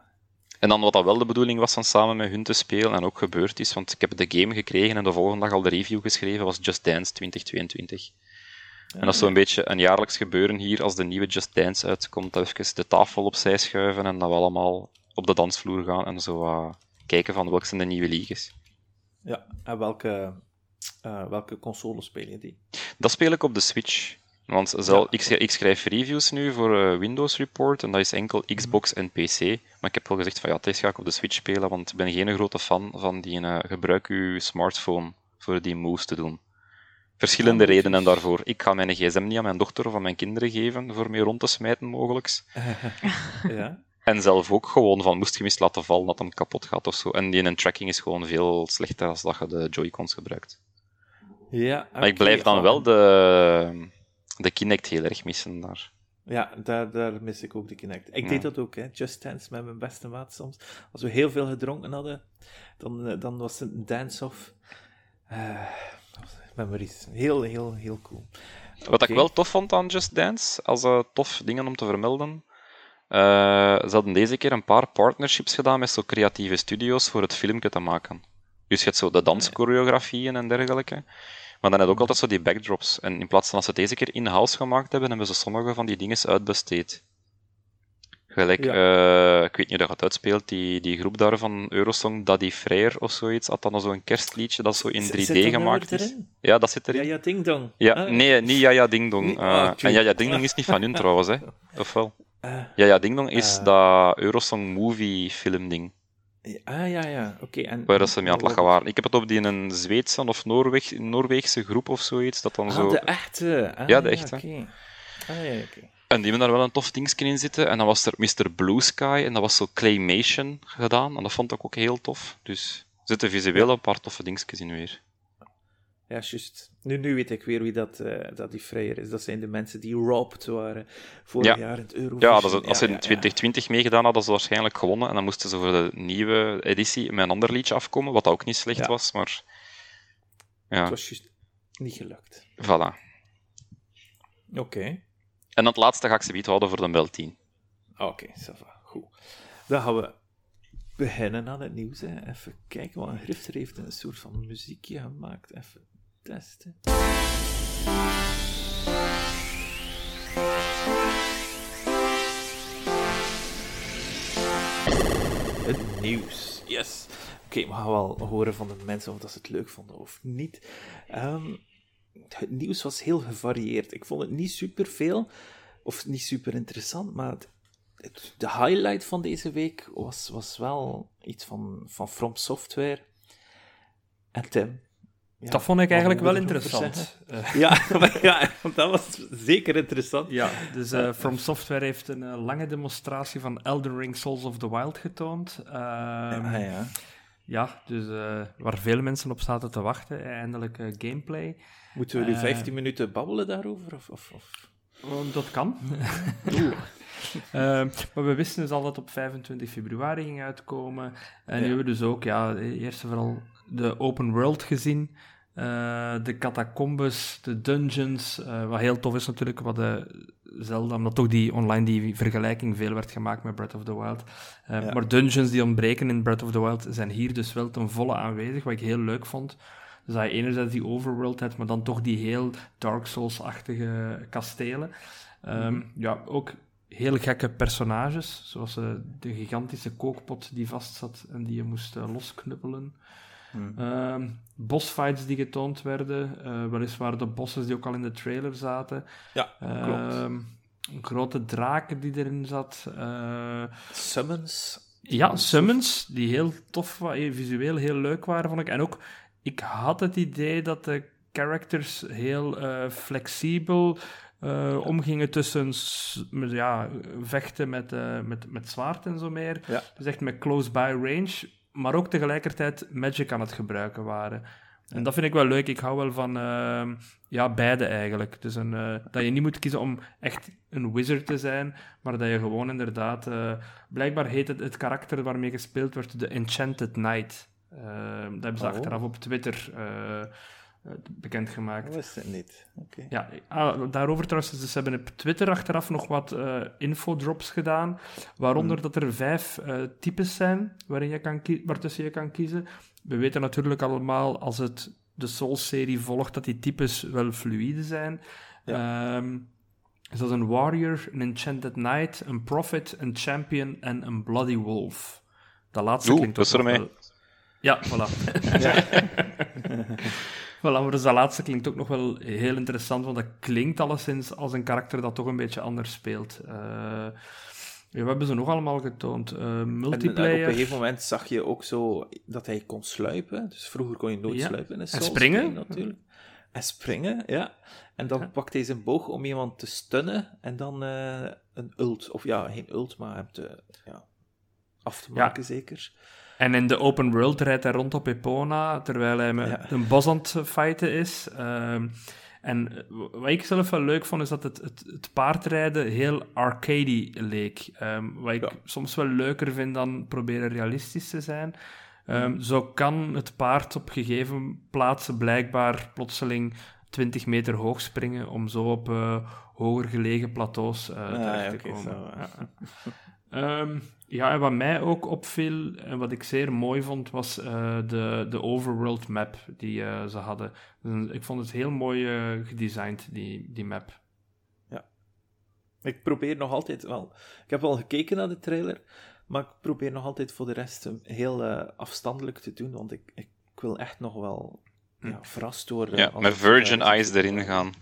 En dan wat dat wel de bedoeling was van samen met hun te spelen, en ook gebeurd is, want ik heb de game gekregen en de volgende dag al de review geschreven, was Just Dance 2022. En dat is zo'n beetje een jaarlijks gebeuren hier, als de nieuwe Just Dance uitkomt, dat even de tafel opzij schuiven en dat we allemaal op de dansvloer gaan en zo uh, kijken van welke zijn de nieuwe leagues. Ja, en welke, uh, welke console speel je die? Dat speel ik op de Switch. Want zal, ik, ik, schrijf reviews nu voor uh, Windows Report en dat is enkel Xbox en PC. Maar ik heb wel gezegd van ja, deze ga ik op de Switch spelen, want ik ben geen grote fan van die gebruik uw smartphone voor die moves te doen. Verschillende redenen daarvoor. Ik ga mijn gsm niet aan mijn dochter of aan mijn kinderen geven voor mee rond te smijten, mogelijk. ja. En zelf ook gewoon van, moest je mis laten vallen dat hem kapot gaat of zo. En die een tracking is gewoon veel slechter als dat je de Joy-Cons gebruikt. Ja, Maar ik blijf dan wel de de Kinect heel erg missen daar. Ja, daar, daar mis ik ook de Kinect. Ik deed dat ook, hè. Just Dance met mijn beste maat soms. Als we heel veel gedronken hadden, dan, eh, dan was het een dance-off. Uh, memories. Heel, heel, heel cool. Wat ik wel tof vond aan Just Dance, als uh, tof dingen om te vermelden, uh, ze hadden deze keer een paar partnerships gedaan met zo creatieve studio's voor het filmpje te maken. Dus je hebt zo de danschoreografieën en dergelijke. Maar dan heb je ook altijd zo die backdrops. En in plaats van dat ze deze keer in-house gemaakt hebben, hebben ze sommige van die dingen uitbesteed. Gelijk, uh, ik weet niet of dat het uitspeelt, die, die groep daar van Eurosong, Daddy Freer of zoiets, had dan zo'n kerstliedje dat zo in 3D gemaakt is. Ja, dat zit erin. Ja, ja, Ding Dong. Ja, ah. nee, niet Ja, ja, Ding Dong. Uh, en Ja, ja, Ding Dong is niet van hun trouwens, hè. Of wel? Uh, ja, ja, Ding Dong is dat Eurosong movie film ding. Ah, ja, ja. Oké. en Waar dat ze mee aan het lachen waren. Ik heb het op die een Zweedse of Noorweg, Noorweegse groep of zoiets. Dat dan ah, zo... de echte. Ah, ja, de echte. Ah, ja, oké. En die hebben daar wel een tof dingetje in zitten. En dan was er Mr. Blue Sky. En dat was zo claymation gedaan. En dat vond ik ook heel tof. Dus er zitten visueel een paar toffe dingetjes in weer. Ja, juist. Nu, nu weet ik weer wie dat, uh, dat die vrijer is. Dat zijn de mensen die robbed waren vorig jaar in het Eurovision. Ja, dat als ze in 2020 meegedaan hadden, ze waarschijnlijk gewonnen. En dan moesten ze voor de nieuwe editie met een ander liedje afkomen, wat ook niet slecht was, maar... Ja. Het was juist niet gelukt. Voilà. Oké. En het laatste ga ik ze houden voor de Bel 10. Oké, okay, Goed. Dan gaan we beginnen aan het nieuws. Even kijken, want Grifter heeft een soort van muziekje gemaakt. Even testen. het nieuws. Yes. Oké, we gaan wel horen van de mensen of dat ze het leuk vonden of niet. Um, het nieuws was heel gevarieerd. Ik vond het niet super veel, of niet super interessant, maar het, de highlight van deze week was, was wel iets van, van From Software. En Tim, ja, dat vond ik eigenlijk wel interessant. Ja, ja, dat was zeker interessant. Ja, dus uh, From Software heeft een uh, lange demonstratie van Elden Ring Souls of the Wild getoond. Ja, ja. ja, dus waar veel mensen op zaten te wachten, eindelijk gameplay. Moeten we nu 15 minuten babbelen daarover? Of, of, of? Oh, dat kan. maar we wisten dus al dat het op 25 februari ging uitkomen. En nu hebben we dus ook, ja, eerst en vooral de open world gezien. Uh, de catacombes, de dungeons, uh, wat heel tof is natuurlijk, wat de Zelda, omdat toch die online die vergelijking veel werd gemaakt met Breath of the Wild. Uh, Maar dungeons die ontbreken in Breath of the Wild zijn hier dus wel ten volle aanwezig, wat ik heel leuk vond. Dus dat je enerzijds die overworld hebt, maar dan toch die heel Dark Souls-achtige kastelen. Um, Ja, ook heel gekke personages, zoals de gigantische kookpot die vastzat en die je moest losknuppelen. Hmm. Ehm, bossfights die getoond werden, uh, weliswaar de bossen die ook al in de trailer zaten. Ja, klopt. Ehm, een grote draken die erin zat. Summons. Ja, summons, die heel tof, eh, visueel heel leuk waren, vond ik. En ook, ik had het idee dat de characters heel flexibel uh, omgingen tussen ja, vechten met, uh, met, met zwaard en zo meer. Ja. Dus echt met close by range maar ook tegelijkertijd Magic aan het gebruiken waren. En dat vind ik wel leuk. Ik hou wel van uh, ja, beide eigenlijk. Dus een, uh, dat je niet moet kiezen om echt een wizard te zijn, maar dat je gewoon inderdaad... Uh, blijkbaar heet het, het karakter waarmee gespeeld wordt de Enchanted Knight. Ehm, dat hebben ze oh. achteraf op Twitter eh, uh, bekendgemaakt. Dat wist het niet. Okay. Ja, ah, daarover trouwens, dus ze hebben op Twitter achteraf nog wat uh, infodrops gedaan, waaronder hmm. dat er vijf uh, types zijn waarin je kan waartussen je kan kiezen. We weten natuurlijk allemaal, als het de Souls-serie volgt, dat die types wel fluide zijn. Ja. Um, dus dat is een warrior, een enchanted knight, een prophet, een champion en een bloody wolf. Dat laatste Oeh, klinkt ook wel... Ja, voilà. ja. Wel, maar dus dat laatste klinkt ook nog wel heel interessant, want dat klinkt alleszins als een karakter dat toch een beetje anders speelt. Uh, ja, we hebben ze nog allemaal getoond. Uh, multiplayer. En, op een gegeven moment zag je ook zo dat hij kon sluipen. Dus vroeger kon je nooit sluipen En springen. natuurlijk. En springen, ja. En dan ja. pakt hij zijn boog om iemand te stunnen en dan uh, een ult. Of ja, geen ult, maar hem te, ja, af te maken, zeker. En in de open world rijdt hij rond op Epona, terwijl hij met een bos aan het fighten is. Ehm, en wat ik zelf wel leuk vond, is dat het, het, het paardrijden heel arcadey leek. Um, wat ik soms wel leuker vind dan proberen realistisch te zijn. Um, Zo kan het paard op gegeven plaatsen blijkbaar plotseling 20 meter hoog springen om zo op uh, hoger gelegen plateaus uh, terecht te komen. Zo, ja, en wat mij ook opviel en wat ik zeer mooi vond, was uh, de, de overworld map die uh, ze hadden. Dus ik vond het heel mooi uh, gedesigned, die, die map. Ja. Ik probeer nog altijd wel... Ik heb al gekeken naar de trailer, maar ik probeer nog altijd voor de rest heel afstandelijk te doen, want ik, ik, wil echt nog wel hm. ja, verrast worden. Ja, met Virgin Eyes erin gaan.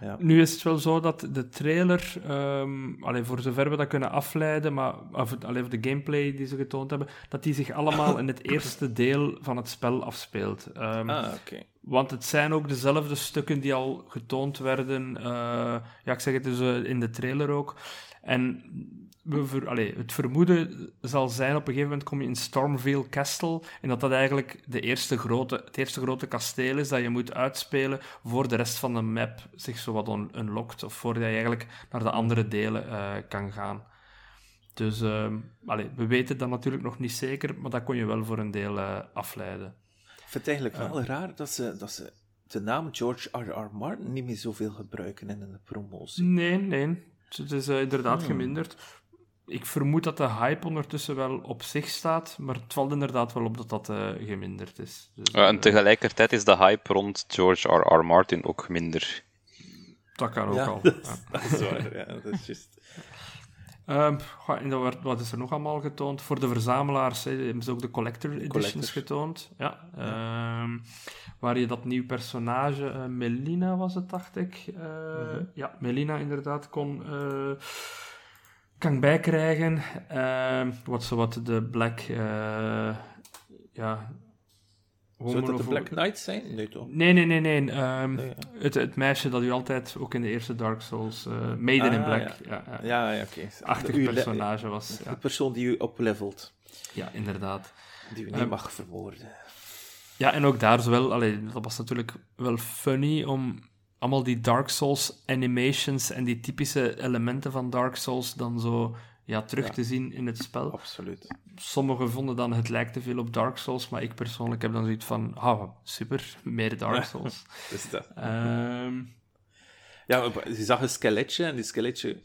Ja. Nu is het wel zo dat de trailer, um, allee, voor zover we dat kunnen afleiden, maar of, allee, de gameplay die ze getoond hebben, dat die zich allemaal in het eerste deel van het spel afspeelt. Um, ah, oké. Want het zijn ook dezelfde stukken die al getoond werden, uh, ja, ik zeg het dus uh, in de trailer ook. En we ver, allez, het vermoeden zal zijn, op een gegeven moment kom je in Stormvale Castle, en dat dat eigenlijk de eerste grote, het eerste grote kasteel is dat je moet uitspelen voor de rest van de map zich zo wat unlockt, of voordat je eigenlijk naar de andere delen uh, kan gaan. Dus uh, allez, we weten dat natuurlijk nog niet zeker, maar dat kon je wel voor een deel uh, afleiden. Ik vind het eigenlijk wel raar dat ze, dat ze de naam George R.R. Martin niet meer zoveel gebruiken in de promotie. Nee, nee. Het is uh, inderdaad hmm. geminderd ik vermoed dat de hype ondertussen wel op zich staat, maar het valt inderdaad wel op dat dat uh, geminderd is. Dus, ja, en eh, tegelijkertijd is de hype rond George R.R. Martin ook minder. Dat kan ook al. Dat, ja. dat is waar, ja, dat is juist. Um, wat is er nog allemaal getoond? Voor de verzamelaars hebben ze ook de Collector Editions getoond. Ja. Um, waar je dat nieuw personage, uh, Melina was het, dacht ik. Uh, mm Ja, Melina inderdaad kon, uh, kan bijkrijgen. Ehm, wat zo wat de Black... ja, zou dat de Black Knight zijn? Nee, toch? Nee, nee, nee. nee. Um, Het, het, meisje dat u altijd, ook in de eerste Dark Souls, uh, Maiden in ah, Black, ja, ja, ja. ja oké. Achtig personage was. De persoon die u oplevelt. Ja, inderdaad. Die u niet um, mag verwoorden. Ja, en ook daar zowel, allee, dat was natuurlijk wel funny om allemaal die Dark Souls animations en die typische elementen van Dark Souls dan zo ja, terug te zien in het spel. Absoluut. Sommigen vonden dan het lijkt te veel op Dark Souls, maar ik persoonlijk heb dan zoiets van, ah, super, meer Dark Souls. is dat. Um... Ja, je zag een skeletje en die skeletje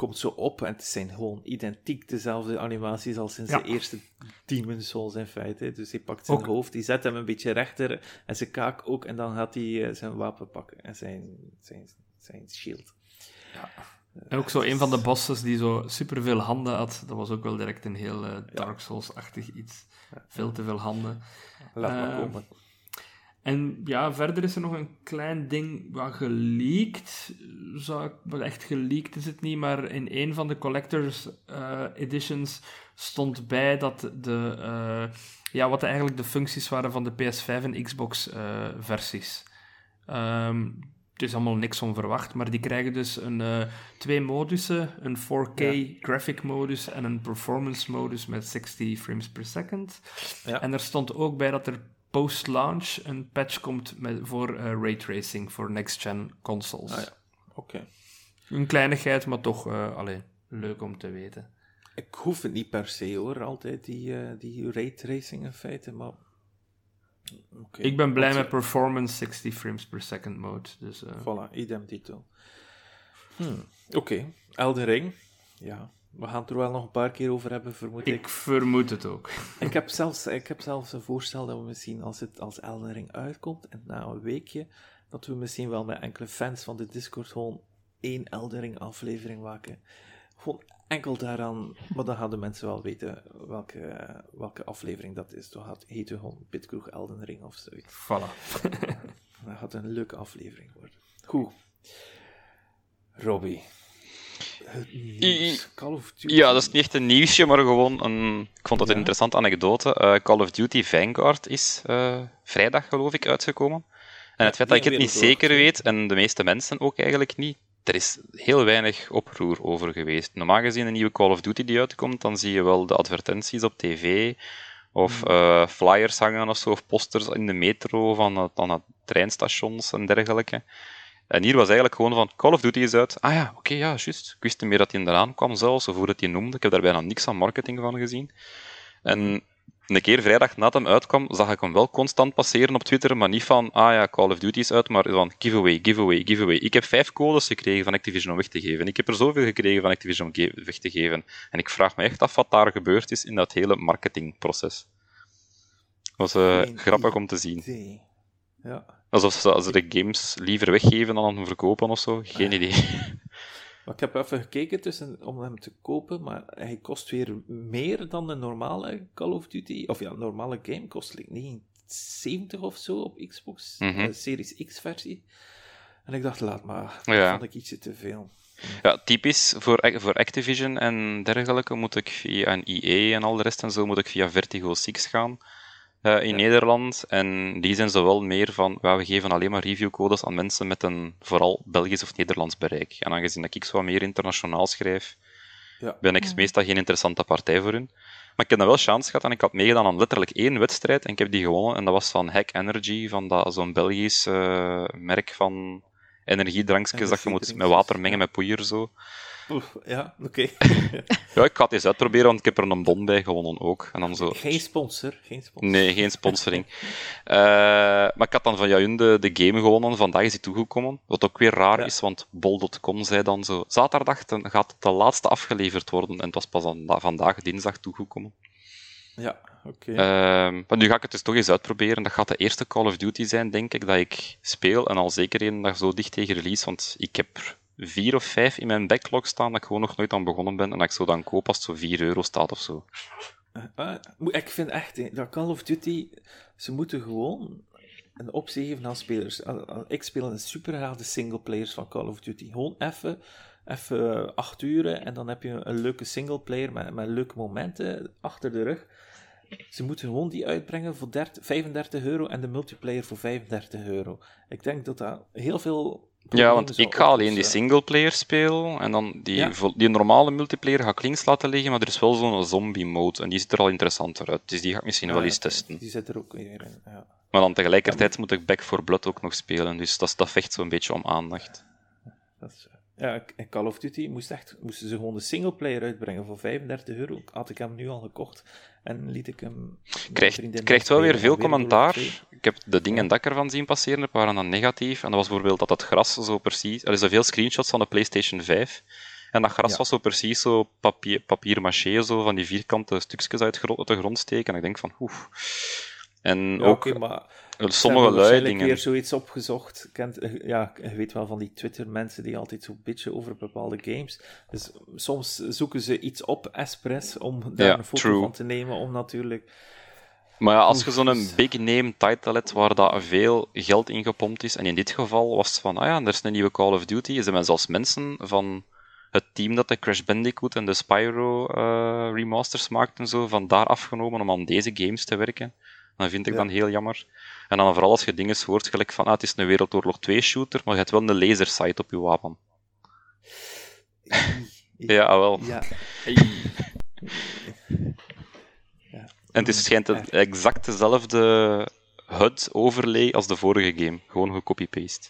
komt zo op en het zijn gewoon identiek dezelfde animaties als in zijn eerste Demon Souls in feite. Dus hij pakt zijn hoofd, die zet hem een beetje rechter en zijn kaak ook en dan gaat hij eh, zijn wapen pakken en zijn, zijn, zijn shield. Ja. En ook zo een van de bosses die zo superveel handen had, dat was ook wel direct een heel uh, Dark Souls-achtig iets. Veel te veel handen. Laat maar komen. En ja, verder is er nog een klein ding wat geleakt. Zou wat echt geleakt is het niet, maar in een van de collectors uh, editions stond bij dat de, uh, ja, wat eigenlijk de functies waren van de PS5 en Xbox versies. Um, het is allemaal niks onverwacht, maar die krijgen dus een, twee modussen, een 4K graphic modus en een performance modus met 60 frames per second. Ja. En er stond ook bij dat er post-launch een patch komt met, voor uh, raytracing voor next-gen consoles. Ah, ja. Oké. Een kleinigheid, maar toch uh, allee, leuk om te weten. Ik hoef het niet per se hoor, altijd die, uh, die raytracing in feite, maar ik ben blij met performance 60 frames per second mode. Dus. Voilà, idem titel. Hmm. Oké, okay. Elden Ring. Ja, we gaan het er wel nog een paar keer over hebben, vermoed ik. Ik vermoed het ook. ik, heb zelfs, ik heb zelfs een voorstel dat we misschien, als het als Elden Ring uitkomt, en na een weekje, dat we misschien wel met enkele fans van de Discord gewoon één Elden Ring aflevering maken. Gewoon enkel daaraan, maar dan gaan de mensen wel weten welke, welke aflevering dat is. Dan gaat heet gewoon Pitkroeg Elden Ring of zoiets. Voilà. dat gaat een leuke aflevering worden. Goed. Robbie. Call of Duty. Ja, dat is niet echt een nieuwsje, maar gewoon een. Ik vond dat een interessante anekdote. Uh, Call of Duty Vanguard is uh, vrijdag, geloof ik, uitgekomen. En het feit dat ik het niet zeker weet, en de meeste mensen ook eigenlijk niet, er is heel weinig oproer over geweest. Normaal gezien een nieuwe Call of Duty die uitkomt, dan zie je wel de advertenties op tv, of uh, flyers hangen of zo, of posters in de metro van aan het treinstations en dergelijke. En hier was eigenlijk gewoon van, Call of Duty is uit. Ah ja, oké, ja, juist. Ik wist niet meer dat hij eraan kwam zelfs, of hoe dat hij noemde. Ik heb daar bijna niks aan marketing van gezien. En een keer vrijdag nadat hem uitkwam, zag ik hem wel constant passeren op Twitter, maar niet van, ah ja, Call of Duty is uit, maar van giveaway, giveaway, giveaway. Ik heb vijf codes gekregen van Activision om weg te geven. Ik heb er zoveel gekregen van Activision om weg te geven. En ik vraag me echt af wat daar gebeurd is in dat hele marketingproces. Dat was uh, grappig om te zien. Ja. Alsof ze, als de games liever weggeven dan aan verkopen of zo. Geen idee. ik heb even gekeken tussen, om hem te kopen, maar hij kost weer meer dan de normale Call of Duty. Of ja, normale game kost like 79 of zo op Xbox, mm Series X-versie. En ik dacht, laat maar, ja. vond ik ietsje te veel. Ja, typisch voor, voor Activision en dergelijke moet ik via een EA en al de rest en zo moet ik via Vertigo 6 gaan uh, in Nederland. En die zijn zowel meer van, ja, we geven alleen maar reviewcodes aan mensen met een vooral Belgisch of Nederlands bereik. En aangezien dat ik zo wat meer internationaal schrijf, ja. ben ik meestal geen interessante partij voor hun. Maar ik heb dan wel chance gehad en ik had meegedaan aan letterlijk één wedstrijd en ik heb die gewonnen. En dat was van Hack Energy, van zo'n Belgisch uh, merk van energiedrankjes dat je moet met water mengen met poeier zo ja, oké. ja, ik ga het eens uitproberen, want ik heb er een bon bij gewonnen ook. En dan zo... Geen sponsor, geen sponsor. Nee, geen sponsoring. uh, maar ik had dan van jou de, de game gewonnen, vandaag is hij toegekomen. Wat ook weer raar is, want bol.com zei dan zo, zaterdag gaat de laatste afgeleverd worden. En het was pas dan, vandaag, dinsdag, toegekomen. Ja, oké. Ehm, maar nu ga ik het dus toch eens uitproberen. Dat gaat de eerste Call of Duty zijn, denk ik, dat ik speel. En al zeker één dag zo dicht tegen release, want ik heb vier of vijf in mijn backlog staan dat ik gewoon nog nooit aan begonnen ben en dat ik zo dan koop als het zo 4 euro staat of zo. Uh, ik vind echt, dat Call of Duty, ze moeten gewoon een optie geven aan spelers. Ik speel een super de singleplayers van Call of Duty. Gewoon even, even acht uren en dan heb je een leuke singleplayer met, met leuke momenten achter de rug. Ze moeten gewoon die uitbrengen voor 30, 35 euro en de multiplayer voor 35 euro. Ik denk dat dat heel veel. Ja, want ik ga alleen die singleplayer spelen en dan die, die normale multiplayer ga ik links laten liggen, maar er is wel zo'n zombie mode en die ziet er al interessanter uit. Dus die ga ik misschien wel eens testen. Die zit er ook weer in. Ja. Maar dan tegelijkertijd moet ik Back for Blood ook nog spelen, dus dat, dat vecht zo'n beetje om aandacht. Dat is, ja, Call of Duty moest echt, moesten ze gewoon de singleplayer uitbrengen voor 35 euro. Had ik hem nu al gekocht en liet ik hem. Krijgt, krijgt wel weer veel commentaar. Ik heb de dingen dat ik ervan zien passeren, waren dan negatief. En dat was bijvoorbeeld dat het gras zo precies. Er zijn veel screenshots van de PlayStation 5. En dat gras was zo precies zo papier, papier maché, zo van die vierkante stukjes uit, de grond steken. En ik denk van, oeh. En ook. maar sommige lui dingen. keer zoiets opgezocht. Kent, eh, ja, je weet wel van die Twitter-mensen die altijd zo bitchen over bepaalde games. Dus soms zoeken ze iets op, Espress, om daar een foto van te nemen, om natuurlijk... Maar ja, als je zo'n big name title hebt waar dat veel geld in gepompt is, en in dit geval was het van, ah ja, er is een nieuwe Call of Duty, zijn zelfs mensen van het team dat de Crash Bandicoot en de Spyro uh, remasters maakt en zo, van daar afgenomen om aan deze games te werken. Dat vind ik dan heel jammer. En dan vooral als je dingen hoort, gelijk van, ah, het is een Wereldoorlog 2 shooter, maar je hebt wel een lasersite op je wapen. ja, wel. Ja. En het schijnt het exact dezelfde HUD-overlay als de vorige game. Gewoon gecopy-paste.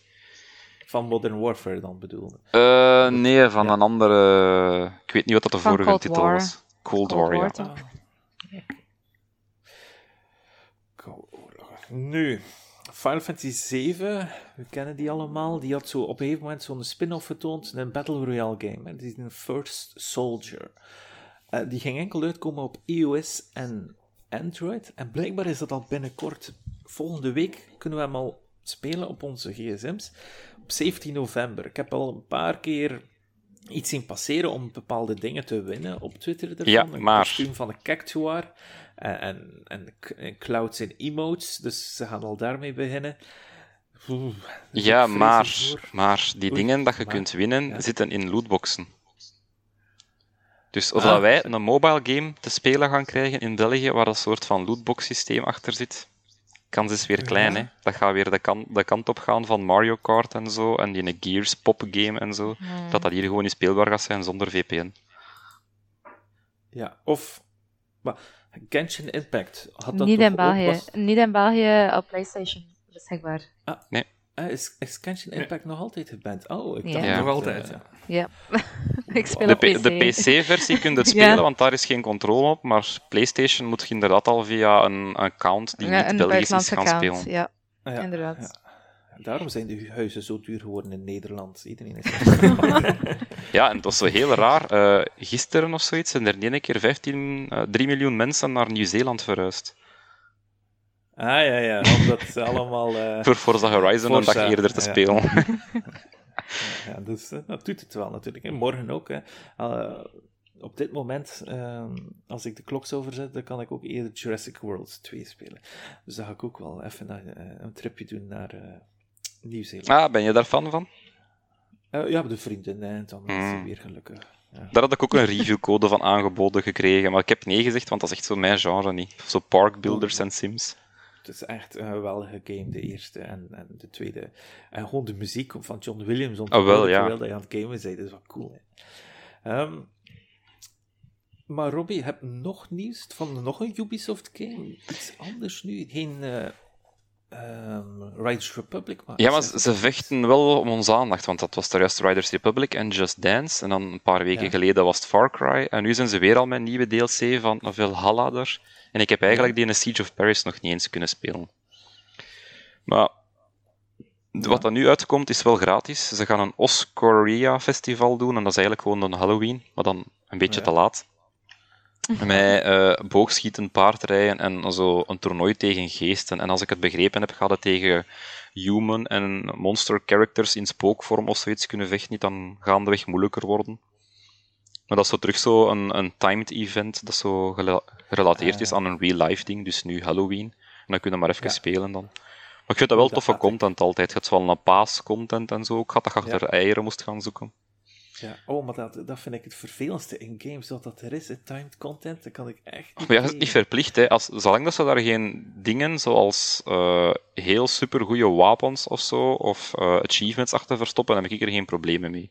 Van Modern Warfare dan bedoelde? Uh, nee, van een andere... Ik weet niet wat dat de vorige titel was. Cold, War, War ja. Nu, Final Fantasy 7, we kennen die allemaal. Die had zo op een gegeven moment zo'n spin-off getoond, een Battle Royale game. Die is een First Soldier. Uh, die ging enkel uitkomen op iOS en Android. En blijkbaar is dat al binnenkort. Volgende week kunnen we hem al spelen op onze gsm's. Op 17 november. Ik heb al een paar keer iets zien passeren om bepaalde dingen te winnen op Twitter. Ervan. Ja, maar... Een kostuum van een cactuar en, en, en clouds en emotes, dus ze gaan al daarmee beginnen. ja, maar, maar die dingen dat je kunt winnen, zitten in lootboxen. Dus of ah. wij een mobile game te spelen gaan krijgen in België, waar een soort van lootbox systeem achter zit, kans is weer klein, hè. Dat gaat weer de, kant, de kant op gaan van Mario Kart en zo, en die Gears pop game en zo. Hmm. Dat dat hier gewoon niet speelbaar gaat zijn zonder VPN. Ja, of... Maar, Genshin Impact. Had dat niet, in België. Was... niet in België op PlayStation beschikbaar. Ah, nee. Ah, is, is Genshin Impact nog altijd geband? Oh, ik dacht nog altijd. Ja. ja. ik speel de, op PC. De PC-versie kun je het spelen, want daar is geen controle op. Maar PlayStation moet je inderdaad al via een account die niet Belgisch is gaan account, spelen. Ja, inderdaad. Daarom zijn de huizen zo duur geworden in Nederland. Iedereen is ja, en dat was zo heel raar. Uh, gisteren of zoiets zijn er in één keer 15, uh, 3 miljoen mensen naar Nieuw-Zeeland verhuisd. Ah ja, ja, omdat ze allemaal. Uh, Voor Forza Horizon een dag eerder te spelen. ja, dus, dat doet het wel natuurlijk. Morgen ook. Hè. op dit moment, als ik de klok zou verzetten, dan kan ik ook eerder Jurassic World 2 spelen. Dus dan ga ik ook wel even een tripje doen naar Nieuw-Zeeland. Ah, ben je daar fan van? Uh, ja, de vrienden, en dan is hmm. weer gelukkig. Ja. Daar had ik ook een reviewcode van aangeboden gekregen, maar ik heb nee gezegd, want dat is echt zo mijn genre niet. Zo Park Builders en Sims. Het is echt een geweldige game, de eerste en, en de tweede. En gewoon de muziek van John Williams, om oh, wel, ja. terwijl je aan het gamen bent, dat is wel cool. Um, maar Robbie, je hebt nog nieuws van nog een Ubisoft game. Iets anders nu. Geen uh, um, Riders Republic. Maar ja, maar ze vechten wel om onze aandacht, want dat was de juist Riders Republic en Just Dance. En dan een paar weken geleden was het Far Cry. En nu zijn ze weer al met een nieuwe DLC van Valhalla er. En ik heb eigenlijk die in Siege of Paris nog niet eens kunnen spelen. Maar wat er nu uitkomt is wel gratis. Ze gaan een Oscoria festival doen en dat is eigenlijk gewoon een Halloween, maar dan een beetje te laat. Met uh, boogschieten, paardrijden en zo een toernooi tegen geesten. En als ik het begrepen heb, gaat het tegen human en monster characters in spookvorm of zoiets kunnen vechten, niet dan gaandeweg moeilijker worden. Maar dat is zo terug zo een, een timed event dat zo gerelateerd is aan een real-life ding, dus nu Halloween. En dan kunnen we maar even spelen dan. Maar ik vind dat wel toffe content altijd. Je hebt wel een paas-content en zo. Ik had dat achter eieren moest gaan zoeken. Ja, oh, maar dat, dat vind ik het vervelendste in games, dat dat er is, het timed content, dat kan ik echt niet Maar ja, het is niet verplicht, hè. Als, zolang dat ze daar geen dingen zoals uh, heel supergoeie wapens of zo, of uh, achievements achter verstoppen, dan heb ik er geen problemen mee.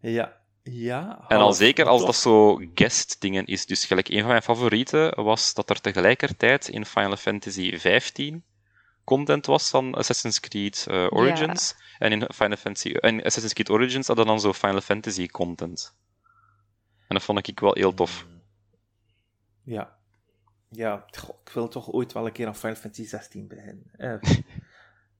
Ja, ja. En al zeker als dat zo guest dingen is. Dus gelijk, een van mijn favorieten was dat er tegelijkertijd in Final Fantasy XV content was van Assassin's Creed uh, Origins. En in Final Fantasy en Assassin's Creed Origins hadden dan zo Final Fantasy content. En dat vond ik wel heel tof. Ja. Ja, ik wil toch ooit wel een keer aan Final Fantasy 16 beginnen. Eh,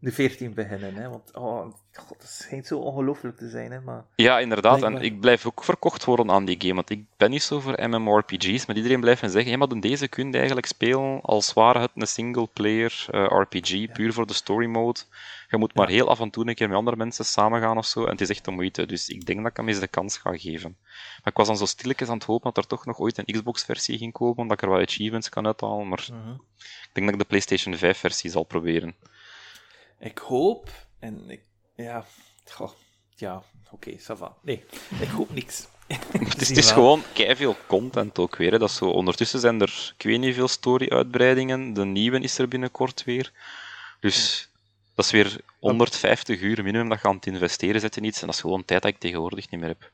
de 14 beginnen, hè? want oh, God, het schijnt zo ongelooflijk te zijn. Hè? Maar ja, inderdaad. En ik blijf ook verkocht worden aan die game, want ik ben niet zo voor MMORPG's, maar iedereen blijft me zeggen, ja, maar deze kun je eigenlijk spelen als ware het een single-player uh, eh, RPG, puur voor de story mode. Je moet maar heel af en toe een keer met andere mensen samengaan of zo, en het is echt de moeite. Dus ik denk dat ik hem eens de kans ga geven. Maar ik was dan zo stilletjes aan het hopen dat er toch nog ooit een Xbox-versie ging komen, dat ik er wat achievements kan uithalen, maar mhm. ik denk dat ik de PlayStation 5-versie zal proberen. Ik hoop, en ik, ja, goh, ja, oké, okay, va. Nee, ik hoop niks. het is, het is gewoon veel content ook weer. Hè. Dat zo, ondertussen zijn er, ik weet niet veel story-uitbreidingen. De nieuwe is er binnenkort weer. Dus dat is weer 150 uur minimum dat je aan het investeren zit in iets. En dat is gewoon tijd dat ik tegenwoordig niet meer heb.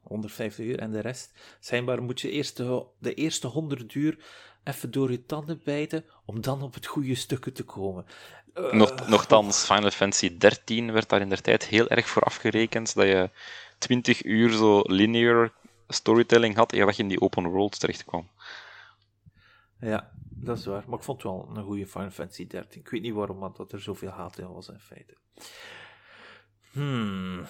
150 uur en de rest. Schijnbaar moet je eerst de, de eerste 100 uur even door je tanden bijten om dan op het goede stukken te komen. Nog, nochtans, Final Fantasy 13 werd daar in de tijd heel erg voor afgerekend dat je 20 uur zo linear storytelling had en dat je in die open world terecht kwam. Ja, dat is waar. Maar ik vond het wel een goede Final Fantasy 13. Ik weet niet waarom, want dat er zoveel haat in was in feite. Hmm.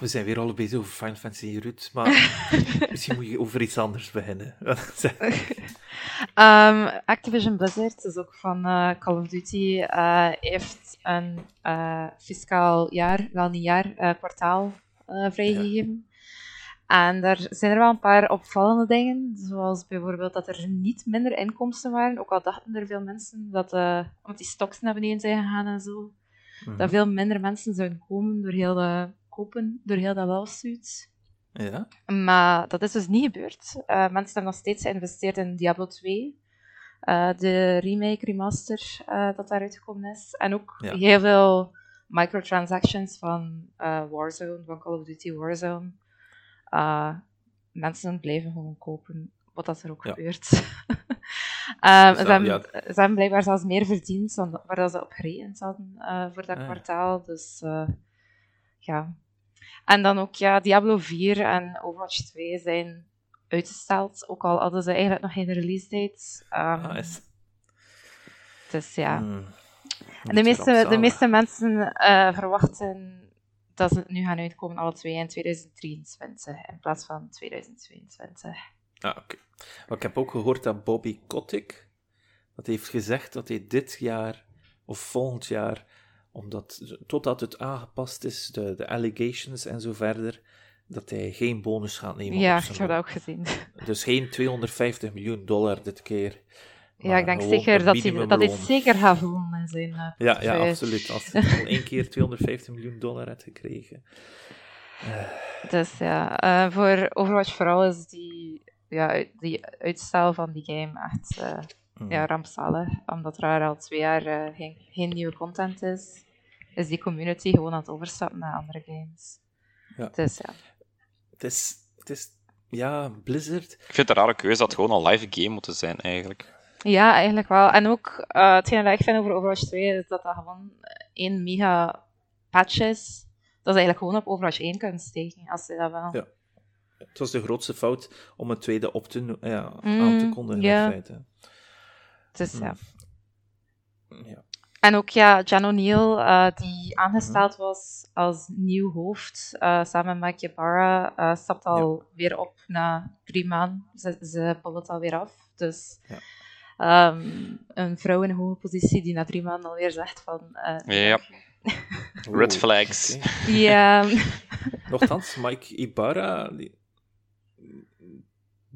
We zijn weer al bezig over Final Fantasy Ruud, maar misschien moet je over iets anders beginnen. um, Activision Blizzard, is ook van uh, Call of Duty, uh, heeft een uh, fiscaal jaar, wel niet jaar, kwartaal vrijgegeven. En daar zijn er wel een paar opvallende dingen, zoals bijvoorbeeld dat er niet minder inkomsten waren, ook al dachten er veel mensen dat, omdat die stocks naar beneden zijn gegaan en zo, dat mhm. veel minder mensen zouden komen door heel de kopen, door heel dat lawsuit. Ja. Maar dat is dus niet gebeurd. Uh, mensen hebben nog steeds geïnvesteerd in Diablo 2. Uh, eh, de remake, remaster uh, dat daaruit gekomen is. En ook heel veel microtransactions van Warzone, van Call of Duty Warzone. mensen blijven gewoon kopen, wat dat er ook gebeurt. um, ze, hebben, ze, hebben, blijkbaar zelfs meer verdiend dan waar ze op gerekend hadden voor dat ah, kwartaal. Dus ja, en dan ook, ja, Diablo 4 en Overwatch 2 zijn uitgesteld, ook al hadden ze eigenlijk nog geen release date. Um, nice. Dus ja. Hmm. En de meeste, de meeste mensen uh, verwachten dat ze nu gaan uitkomen, alle twee in 2023 in plaats van 2022. Ah, oké. Okay. Ik heb ook gehoord dat Bobby Kotick dat heeft gezegd dat hij dit jaar of volgend jaar omdat totdat het aangepast is, de, de allegations en zo verder, dat hij geen bonus gaat nemen. Ja, ik heb dat ook gezien. Dus geen 250 miljoen dollar dit keer. Ja, ik denk zeker dat hij, dat hij zeker gaat voelen zijn. Uh, ja, ja, absoluut. Als hij al één keer 250 miljoen dollar heeft gekregen. Uh. Dus ja, uh, voor Overwatch vooral is die, ja, die uitstel van die game echt mm. ja, rampzalig. Omdat er al twee jaar geen, geen nieuwe content is is die community gewoon aan het overstappen naar andere games. Ja. Dus ja. Het is, het is, ja, Blizzard. Ik vind het een rare keuze dat het gewoon een live game moet zijn, eigenlijk. Ja, eigenlijk wel. En ook, uh, hetgeen dat ik vind over Overwatch 2 is dat dat gewoon één mega patch is. Dat is eigenlijk gewoon op Overwatch 1 kunnen steken, als je dat wel. Ja. Het was de grootste fout om een tweede op te, ja, aan te mm, kondigen, in feite. Dus ja. Mm. ja. En ook ja, Jan O'Neill, uh, die aangesteld mhm. was als nieuw hoofd, uh, samen met Mike Ybarra, uh, stapt al ja. weer op na drie maanden. Ze, ze het alweer af. Dus ja. um, een vrouw in een hoge positie die na drie maanden alweer zegt van... ja. Red flags. Okay. Ja. Nochtans, Mike Ibarra, die,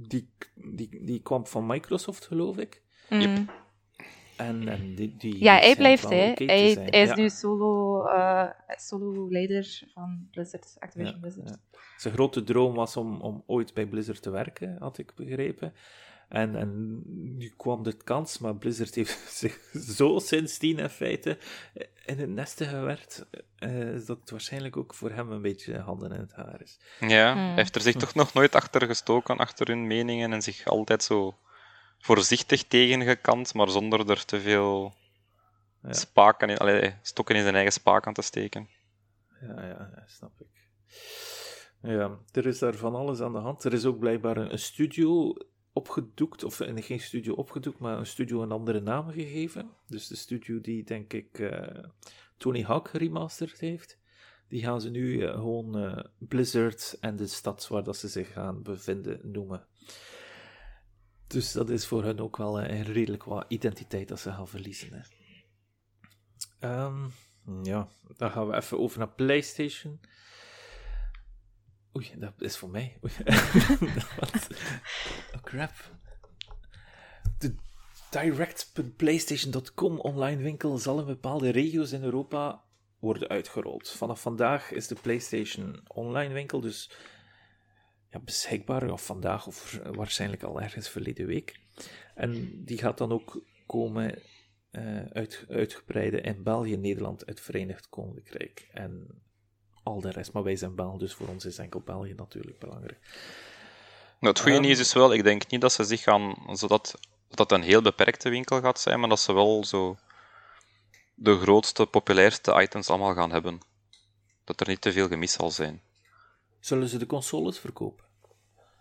die, die, die kwam van Microsoft, geloof ik. Mm. Yep. En, en die, die, ja, hij blijft, hè. Okay hij, hij, is ja. nu solo, uh, solo-leider van Blizzard, Activision ja, Blizzard. Ja. Zijn grote droom was om, om ooit bij Blizzard te werken, had ik begrepen. En, en nu kwam de kans, maar Blizzard heeft zich zo sindsdien in feite in het nesten gewerkt, uh, dat het waarschijnlijk ook voor hem een beetje handen in het haar is. Ja, hmm. hij heeft er zich toch nog nooit achter gestoken, achter hun meningen, en zich altijd zo voorzichtig tegengekant, maar zonder er te veel ja. spaken in, allee, stokken in zijn eigen spaak aan te steken. Ja, ja, snap ik. Ja, er is daar van alles aan de hand. Er is ook blijkbaar een, studio opgedoekt, of geen studio opgedoekt, maar een studio een andere naam gegeven. Dus de studio die, denk ik, uh, Tony Hawk geremasterd heeft. Die gaan ze nu uh, gewoon uh, Blizzard en de stad waar dat ze zich gaan bevinden noemen. Dus dat is voor hen ook wel een redelijk wat identiteit dat ze gaan verliezen. Hè. Um, ja, dan gaan we even over naar PlayStation. Oei, dat is voor mij. Oh crap. De direct.playstation.com online winkel zal in bepaalde regio's in Europa worden uitgerold. Vanaf vandaag is de PlayStation online winkel dus ja, beschikbaar, of vandaag of waarschijnlijk al ergens verleden week. En die gaat dan ook komen uh, uit, uitgebreide in België, Nederland, het Verenigd Koninkrijk en al de rest. Maar wij zijn Belgen, dus voor ons is enkel België natuurlijk belangrijk. Nou, het goede um, nieuws is wel, ik denk niet dat ze zich gaan, zodat dat een heel beperkte winkel gaat zijn, maar dat ze wel zo de grootste, populairste items allemaal gaan hebben. Dat er niet te veel gemis zal zijn. Zullen ze de consoles verkopen?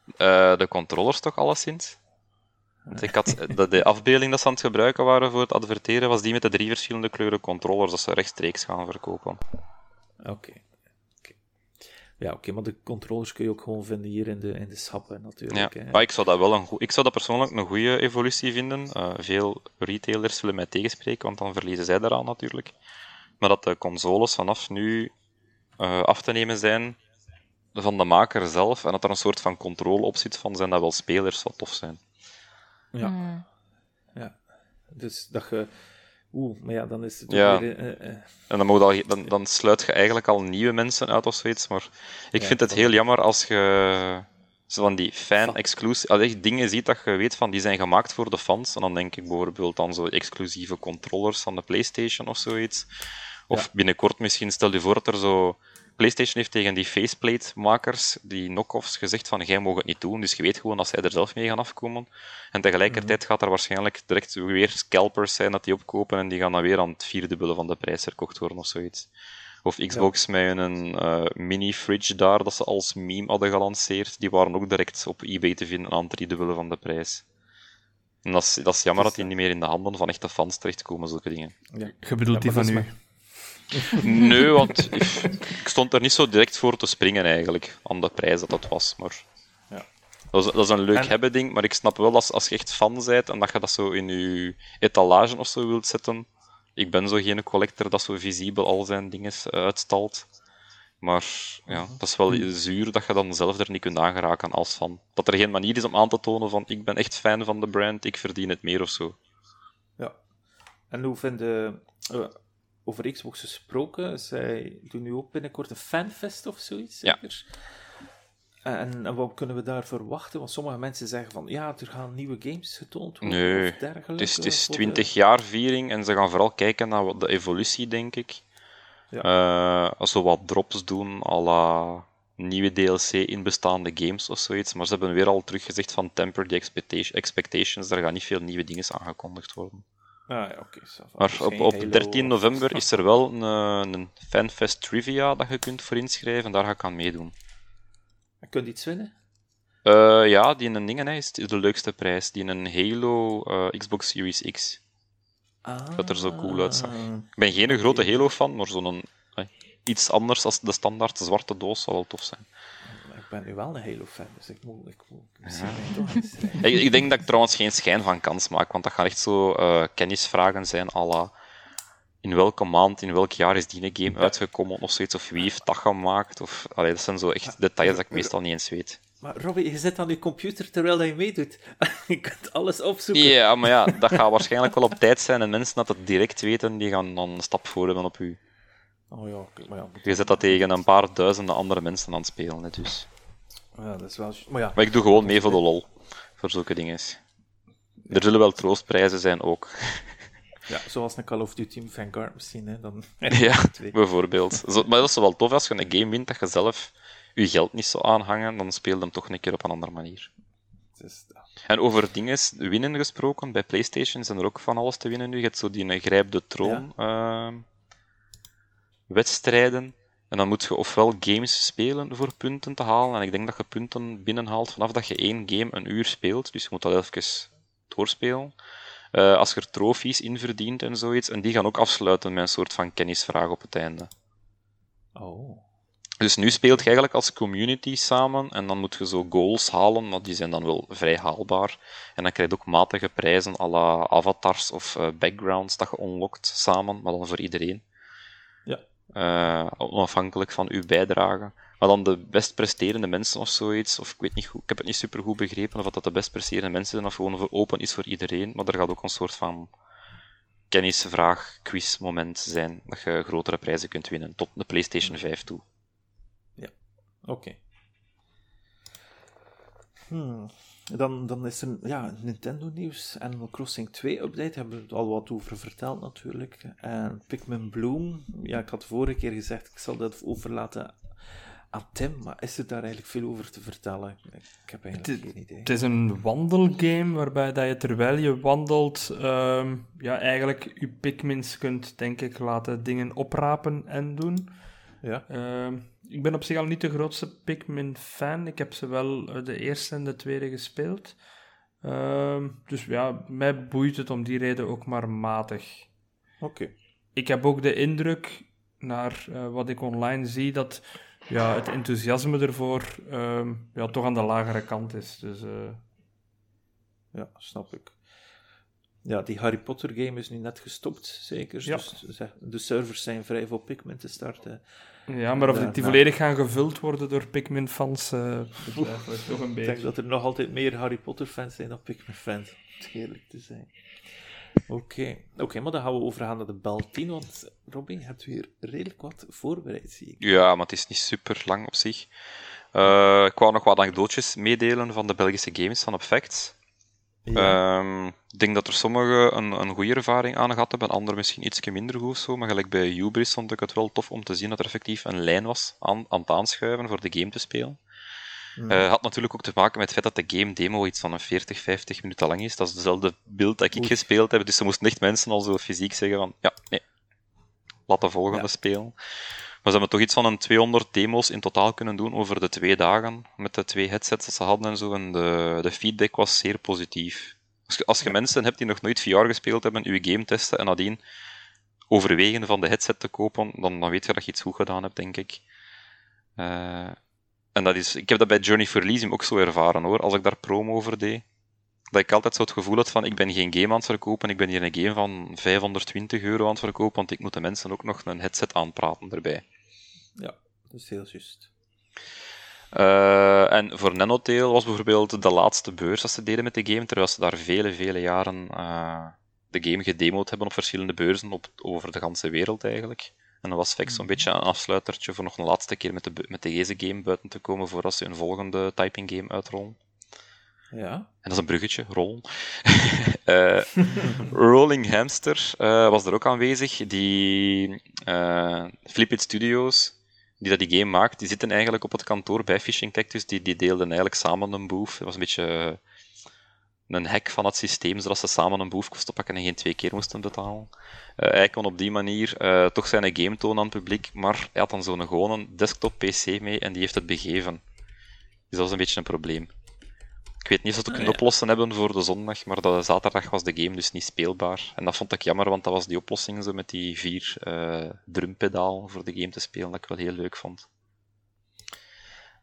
Uh, de controllers toch alleszins? Want ik had de, de, afbeelding dat ze aan het gebruiken waren voor het adverteren, was die met de drie verschillende kleuren controllers, dat ze rechtstreeks gaan verkopen. Oké. Okay. Ja, oké, maar de controllers kun je ook gewoon vinden hier in de, in de schappen natuurlijk. Ja, maar ik zou dat wel een ik zou dat persoonlijk een goede evolutie vinden. Uh, veel retailers zullen mij tegenspreken, want dan verliezen zij daaraan natuurlijk. Maar dat de consoles vanaf nu uh, af te nemen zijn van de maker zelf en dat er een soort van controle op zit van zijn dat wel spelers wat tof zijn. Ja. Mm. ja. Dus dat je... Oeh, maar ja, dan is het ja. weer... Uh, uh. En dan, moet al, dan, dan sluit je eigenlijk al nieuwe mensen uit of zoiets, maar ik vind het heel jammer als je zo van die fan-exclusive als dingen ziet dat je weet van die zijn gemaakt voor de fans. En dan denk ik bijvoorbeeld aan zo exclusieve controllers van de PlayStation of zoiets. Of ja. binnenkort misschien, stel je voor dat er zo PlayStation heeft tegen die faceplate-makers, die knock-offs, gezegd van jij mag het niet doen, dus je weet gewoon dat zij er zelf mee gaan afkomen. En tegelijkertijd gaat er waarschijnlijk direct weer scalpers zijn dat die opkopen en die gaan dan weer aan het vierdubbele van de prijs verkocht worden of zoiets. Of Xbox ja. met een uh, mini-fridge daar, dat ze als meme hadden gelanceerd, die waren ook direct op eBay te vinden aan het driedubbele van de prijs. En dat is, dat is jammer dat die niet meer in de handen van echte fans terechtkomen, zulke dingen. Ja. Je bedoelt die van u? Nee, want ik stond er niet zo direct voor te springen eigenlijk, aan de prijs dat dat was. Maar ja. dat, is, dat is een leuk hebben ding, maar ik snap wel als, als je echt fan bent en dat je dat zo in je etalage of zo wilt zetten. Ik ben zo geen collector dat zo visibel al zijn dingen uitstalt. Maar ja, dat is wel zuur dat je dan zelf er niet kunt aangeraken als fan. Dat er geen manier is om aan te tonen van ik ben echt fan van de brand, ik verdien het meer of zo. Ja. En hoe vinden... Uh, over Xbox gesproken. Zij doen nu ook binnenkort een fanfest of zoiets, zeker? Ja. En, en, wat kunnen we daar verwachten? Want sommige mensen zeggen van ja, er gaan nieuwe games getoond worden nee, of dergelijke. Het is, het is 20 jaar viering en ze gaan vooral kijken naar de evolutie, denk ik. Ja. Uh, als we wat drops doen, à la nieuwe DLC in bestaande games of zoiets. Maar ze hebben weer al teruggezegd van temper the expectations. Daar gaan niet veel nieuwe dingen aangekondigd worden. Ah, ja, oké. maar op, op 13 november is er wel een, eh, een FanFest Trivia dat je kunt voor inschrijven. Daar ga ik aan meedoen. Je iets winnen? Uh, ja, die een dingen is de leukste prijs. Die een Halo uh, Xbox Series X. dat er zo cool uitzag. Ik ben geen grote Halo-fan, maar zo'n iets anders dan de standaard zwarte doos zou wel tof zijn. Ik ben nu wel een Halo-fan, dus ik moet, ik moet ik, ik, denk dat ik trouwens geen schijn van kans maak, want dat gaan echt zo uh, kennisvragen zijn, à la in welke maand, in welk jaar is die game uitgekomen of zoiets, of wie heeft dat gemaakt, of... Allee, dat zijn zo echt details dat ik meestal niet eens weet. Maar Robbie, je zit aan je computer terwijl je meedoet. je kunt alles opzoeken. Ja, maar ja, dat gaat waarschijnlijk wel op tijd zijn en mensen dat het direct weten, die gaan dan een stap voor hebben op u. Oh ja, maar ja. Je zet dat tegen een paar duizenden andere mensen aan het spelen, hè, dus. Ja, dat is wel... Maar, ja. maar ik doe gewoon mee voor de lol, voor zulke dingen. Er zullen wel troostprijzen zijn ook. Ja, zoals een Call of Duty Vanguard misschien, hè. Dan... ja, bijvoorbeeld. maar dat is wel tof als je een game wint dat je zelf je geld niet zo aanhangen, dan speel je hem toch een keer op een andere manier. En over dingen winnen gesproken, bij PlayStation zijn er ook van alles te winnen nu. Je hebt zo die grijp de troon ehm, wedstrijden. En dan moet je ofwel games spelen voor punten te halen. En ik denk dat je punten binnenhaalt vanaf dat je één game een uur speelt. Dus je moet dat even doorspelen. Uh, als je er trofies in verdient en zoiets. En die gaan ook afsluiten met een soort van kennisvraag op het einde. Oh. Dus nu speelt je eigenlijk als community samen en dan moet je zo goals halen, maar die zijn dan wel vrij haalbaar. En dan krijg je ook matige prijzen à la avatars of uh, backgrounds dat je unlockt samen, maar dan voor iedereen. Ja. Uh, onafhankelijk van uw bijdrage. Maar dan de best presterende mensen of zoiets, of ik weet niet goed, ik heb het niet super goed begrepen of dat de best presterende mensen zijn of gewoon open is voor iedereen, maar er gaat ook een soort van kennisvraag, quiz moment zijn dat je grotere prijzen kunt winnen, tot de PlayStation 5 toe. Oké. Hmm. Dan, dan is er ja, Nintendo-nieuws. Animal Crossing 2 update, hebben we het al wat over verteld natuurlijk. En Pikmin Bloom, ja, ik had vorige keer gezegd, ik zal dat overlaten aan Tim, maar is er daar eigenlijk veel over te vertellen? Ik heb eigenlijk geen idee. Het is een wandelgame waarbij dat je terwijl je wandelt, ehm, ja, eigenlijk je Pikmins kunt, denk ik, laten dingen oprapen en doen. Ja. Ehm, ik ben op zich al niet de grootste Pikmin-fan. Ik heb ze wel eh, de eerste en de tweede gespeeld. Ehm, dus ja, mij boeit het om die reden ook maar matig. Oké. Ik heb ook de indruk, naar uh, wat ik online zie, dat ja, het enthousiasme ervoor uh, ja, toch aan de lagere kant is. Dus, uh... Ja, snap ik. Ja, die Harry Potter game is nu net gestopt, zeker. Ja. Dus de servers zijn vrij voor Pikmin te starten. Ja, maar of die, volledig gaan gevuld worden door Pikmin-fans, uh, is toch een beetje. Ik denk dat er nog altijd meer Harry Potter-fans zijn dan Pikmin-fans, om eerlijk te zijn. Oké, oké, maar dan gaan we overgaan naar de bel 10, want Robin, je hebt weer redelijk wat voorbereid, zie ik. Ja, maar het is niet super lang op zich. Uh, ik wou nog wat anekdootjes meedelen van de Belgische games van Effects. Ehm, ik denk dat er sommigen een, een goede ervaring aan gehad hebben, anderen misschien iets minder goed zo. Maar gelijk bij Hubris vond ik het wel tof om te zien dat er effectief een lijn was aan, aan het aanschuiven voor de game te spelen. Mm. had natuurlijk ook te maken met het feit dat de game demo iets van een 40, 50 minuten lang is. Dat is dezelfde beeld dat ik gespeeld heb. Dus ze moesten echt mensen al zo fysiek zeggen van, ja, nee, laat de volgende spelen. Maar ze hebben toch iets van een 200 demo's in totaal kunnen doen over de twee dagen, met de twee headsets dat ze hadden en zo. En de, de feedback was zeer positief. Als je, als je mensen hebt die nog nooit VR gespeeld hebben, je game testen en nadien overwegen van de headset te kopen, dan, dan weet je dat je iets goed gedaan hebt, denk ik. Uh, en dat is, ik heb dat bij Journey for ook zo ervaren hoor, als ik daar promo over deed. Dat ik altijd zo het gevoel had van, ik ben geen game aan het verkopen, ik ben hier een game van 520 euro aan het verkopen, want ik moet de mensen ook nog een headset aanpraten erbij. Ja, dat is heel juist. Uh, en voor Nanotail was bijvoorbeeld de laatste beurs dat ze deden met de game, terwijl ze daar vele, vele jaren uh, de game gedemoed hebben op verschillende beurzen op, over de hele wereld eigenlijk. En dan was Vex zo'n mhm. beetje een afsluitertje voor nog een laatste keer met, de, met deze game buiten te komen voordat ze een volgende typing game uitrollen. Ja. En dat is een bruggetje, rol. uh, Rolling Hamster uh, was er ook aanwezig. Die uh, Flip It Studios, die dat die game maakt, die zitten eigenlijk op het kantoor bij Fishing Cactus. Die, die deelden eigenlijk samen een boef. Dat was een beetje een hack van het systeem, zodat ze samen een boef kosten pakken en geen twee keer moesten betalen. hij kon op die manier toch zijn game tonen aan het publiek, maar hij had dan zo'n gewone desktop PC mee en die heeft het begeven. Dus dat was een beetje een probleem. Ik weet niet of ze het kunnen oplossen hebben voor de zondag, maar de zaterdag was de game dus niet speelbaar. En dat vond ik jammer, want dat was die oplossing zo met die vier uh, drumpedaal voor de game te spelen, dat ik wel heel leuk vond.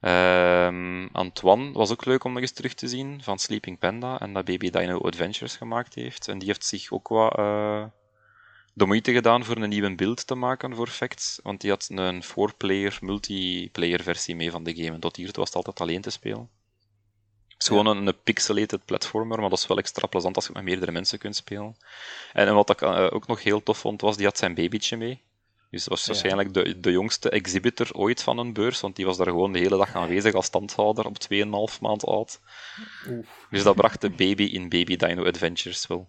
Um, Antoine was ook leuk om nog eens terug te zien van Sleeping Panda en dat Baby Dino Adventures gemaakt heeft. En die heeft zich ook wat uh, de moeite gedaan voor een nieuwe beeld te maken voor Facts, want die had een 4-player multiplayer versie mee van de game. En tot hier was het altijd alleen te spelen. Het is gewoon een, een, pixelated platformer, maar dat is wel extra plezant als je met meerdere mensen kunt spelen. En, en wat ik uh, ook nog heel tof vond, was die had zijn babytje mee. Dus dat was waarschijnlijk de, de jongste exhibitor ooit van een beurs, want die was daar gewoon de hele dag aanwezig als standhouder op 2,5 maand oud. Oef. Dus dat bracht de baby in Baby Dino Adventures wel.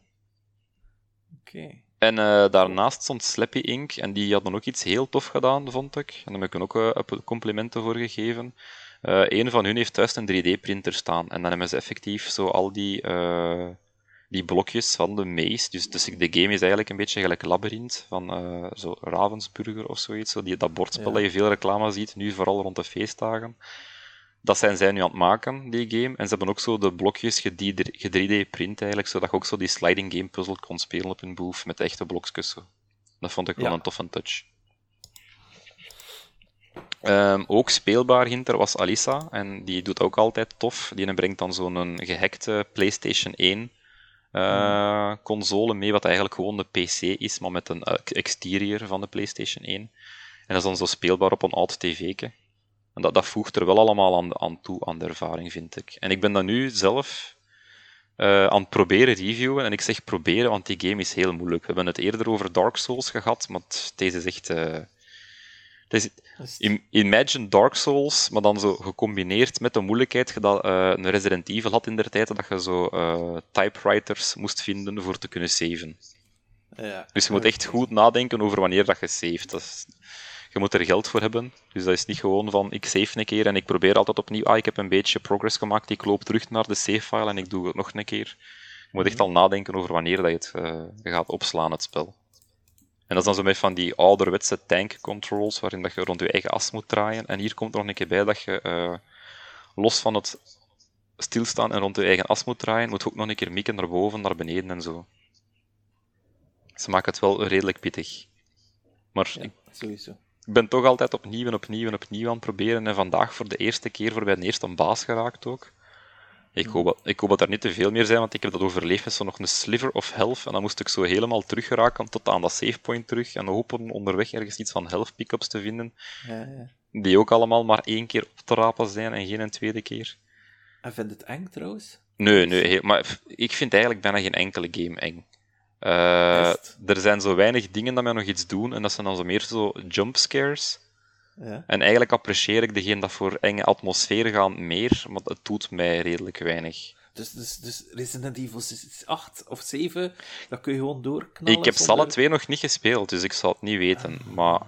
Oké. En uh, daarnaast stond Slappy Inc. En die hadden ook iets heel tof gedaan, vond ik. En daar heb ik ook uh, complimenten voor gegeven. Uh, een van hun heeft thuis een 3D-printer staan. En dan hebben ze effectief zo al die die blokjes van de maze. Dus, dus de game is eigenlijk een beetje gelijk Labyrinth van uh, zo Ravensburger of zoiets. Zo die, dat bordspel dat je veel reclame ziet, nu vooral rond de feestdagen. Dat zijn zij nu aan het maken, die game. En ze hebben ook zo de blokjes ge-3D-print eigenlijk, zodat je ook zo die sliding game puzzle kon spelen op een boef met echte blokjes. Zo. Dat vond ik wel een toffe touch. Um, ook speelbaar hinter was Alisa, en die doet ook altijd tof. Die brengt dan zo'n gehackte PlayStation 1 uh, console mee, wat eigenlijk gewoon de PC is, maar met een uh, exterior van de PlayStation 1. En dat is dan zo speelbaar op een oud tv. En dat, dat voegt er wel allemaal aan, aan toe, aan de ervaring, vind ik. En ik ben dat nu zelf uh, aan het proberen reviewen. En ik zeg proberen, want die game is heel moeilijk. We hebben het eerder over Dark Souls gehad, maar deze is echt is, imagine Dark Souls, maar dan zo gecombineerd met de moeilijkheid dat uh, een Resident Evil had in der tijd, dat je zo uh, typewriters moest vinden voor te kunnen saven. Ja, dus je moet echt goed nadenken over wanneer dat je saved. Dat is, je moet er geld voor hebben. Dus dat is niet gewoon van ik save een keer en ik probeer altijd opnieuw. Ah, ik heb een beetje progress gemaakt, ik loop terug naar de save file en ik doe het nog een keer. Je moet echt al nadenken over wanneer dat je het uh, gaat opslaan, het spel. En dat is dan zo met van die ouderwetse tank controls, waarin dat je rond je eigen as moet draaien. En hier komt er nog een keer bij dat je uh, los van het stilstaan en rond je eigen as moet draaien, moet je ook nog een keer mikken naar boven, naar beneden en zo. Ze maken het wel redelijk pittig. Maar ja, ik, sowieso. ben toch altijd opnieuw en opnieuw en opnieuw aan het proberen. En vandaag voor de eerste keer voor bij de eerste baas geraakt ook. Ik hoop, dat, ik hoop dat er niet te veel meer zijn, want ik heb dat overleefd met zo nog een sliver of health. En dan moest ik zo helemaal teruggeraken tot aan dat save point terug. En hopen onderweg ergens iets van health pickups te vinden. Ja, ja. Die ook allemaal maar één keer op te rapen zijn en geen een tweede keer. En vind het eng trouwens? Nee, nee, maar ik vind eigenlijk bijna geen enkele game eng. Uh, er zijn zo weinig dingen dat mij nog iets doen, en dat zijn dan zo meer zo jump scares. Ja. En eigenlijk apprecieer ik degene dat voor enge atmosfeer gaan meer, maar het doet mij redelijk weinig. Dus, dus, dus Resident Evil 8 of 7, dat kun je gewoon doorknallen? Ik heb zonder... alle twee nog niet gespeeld, dus ik zal het niet weten. Maar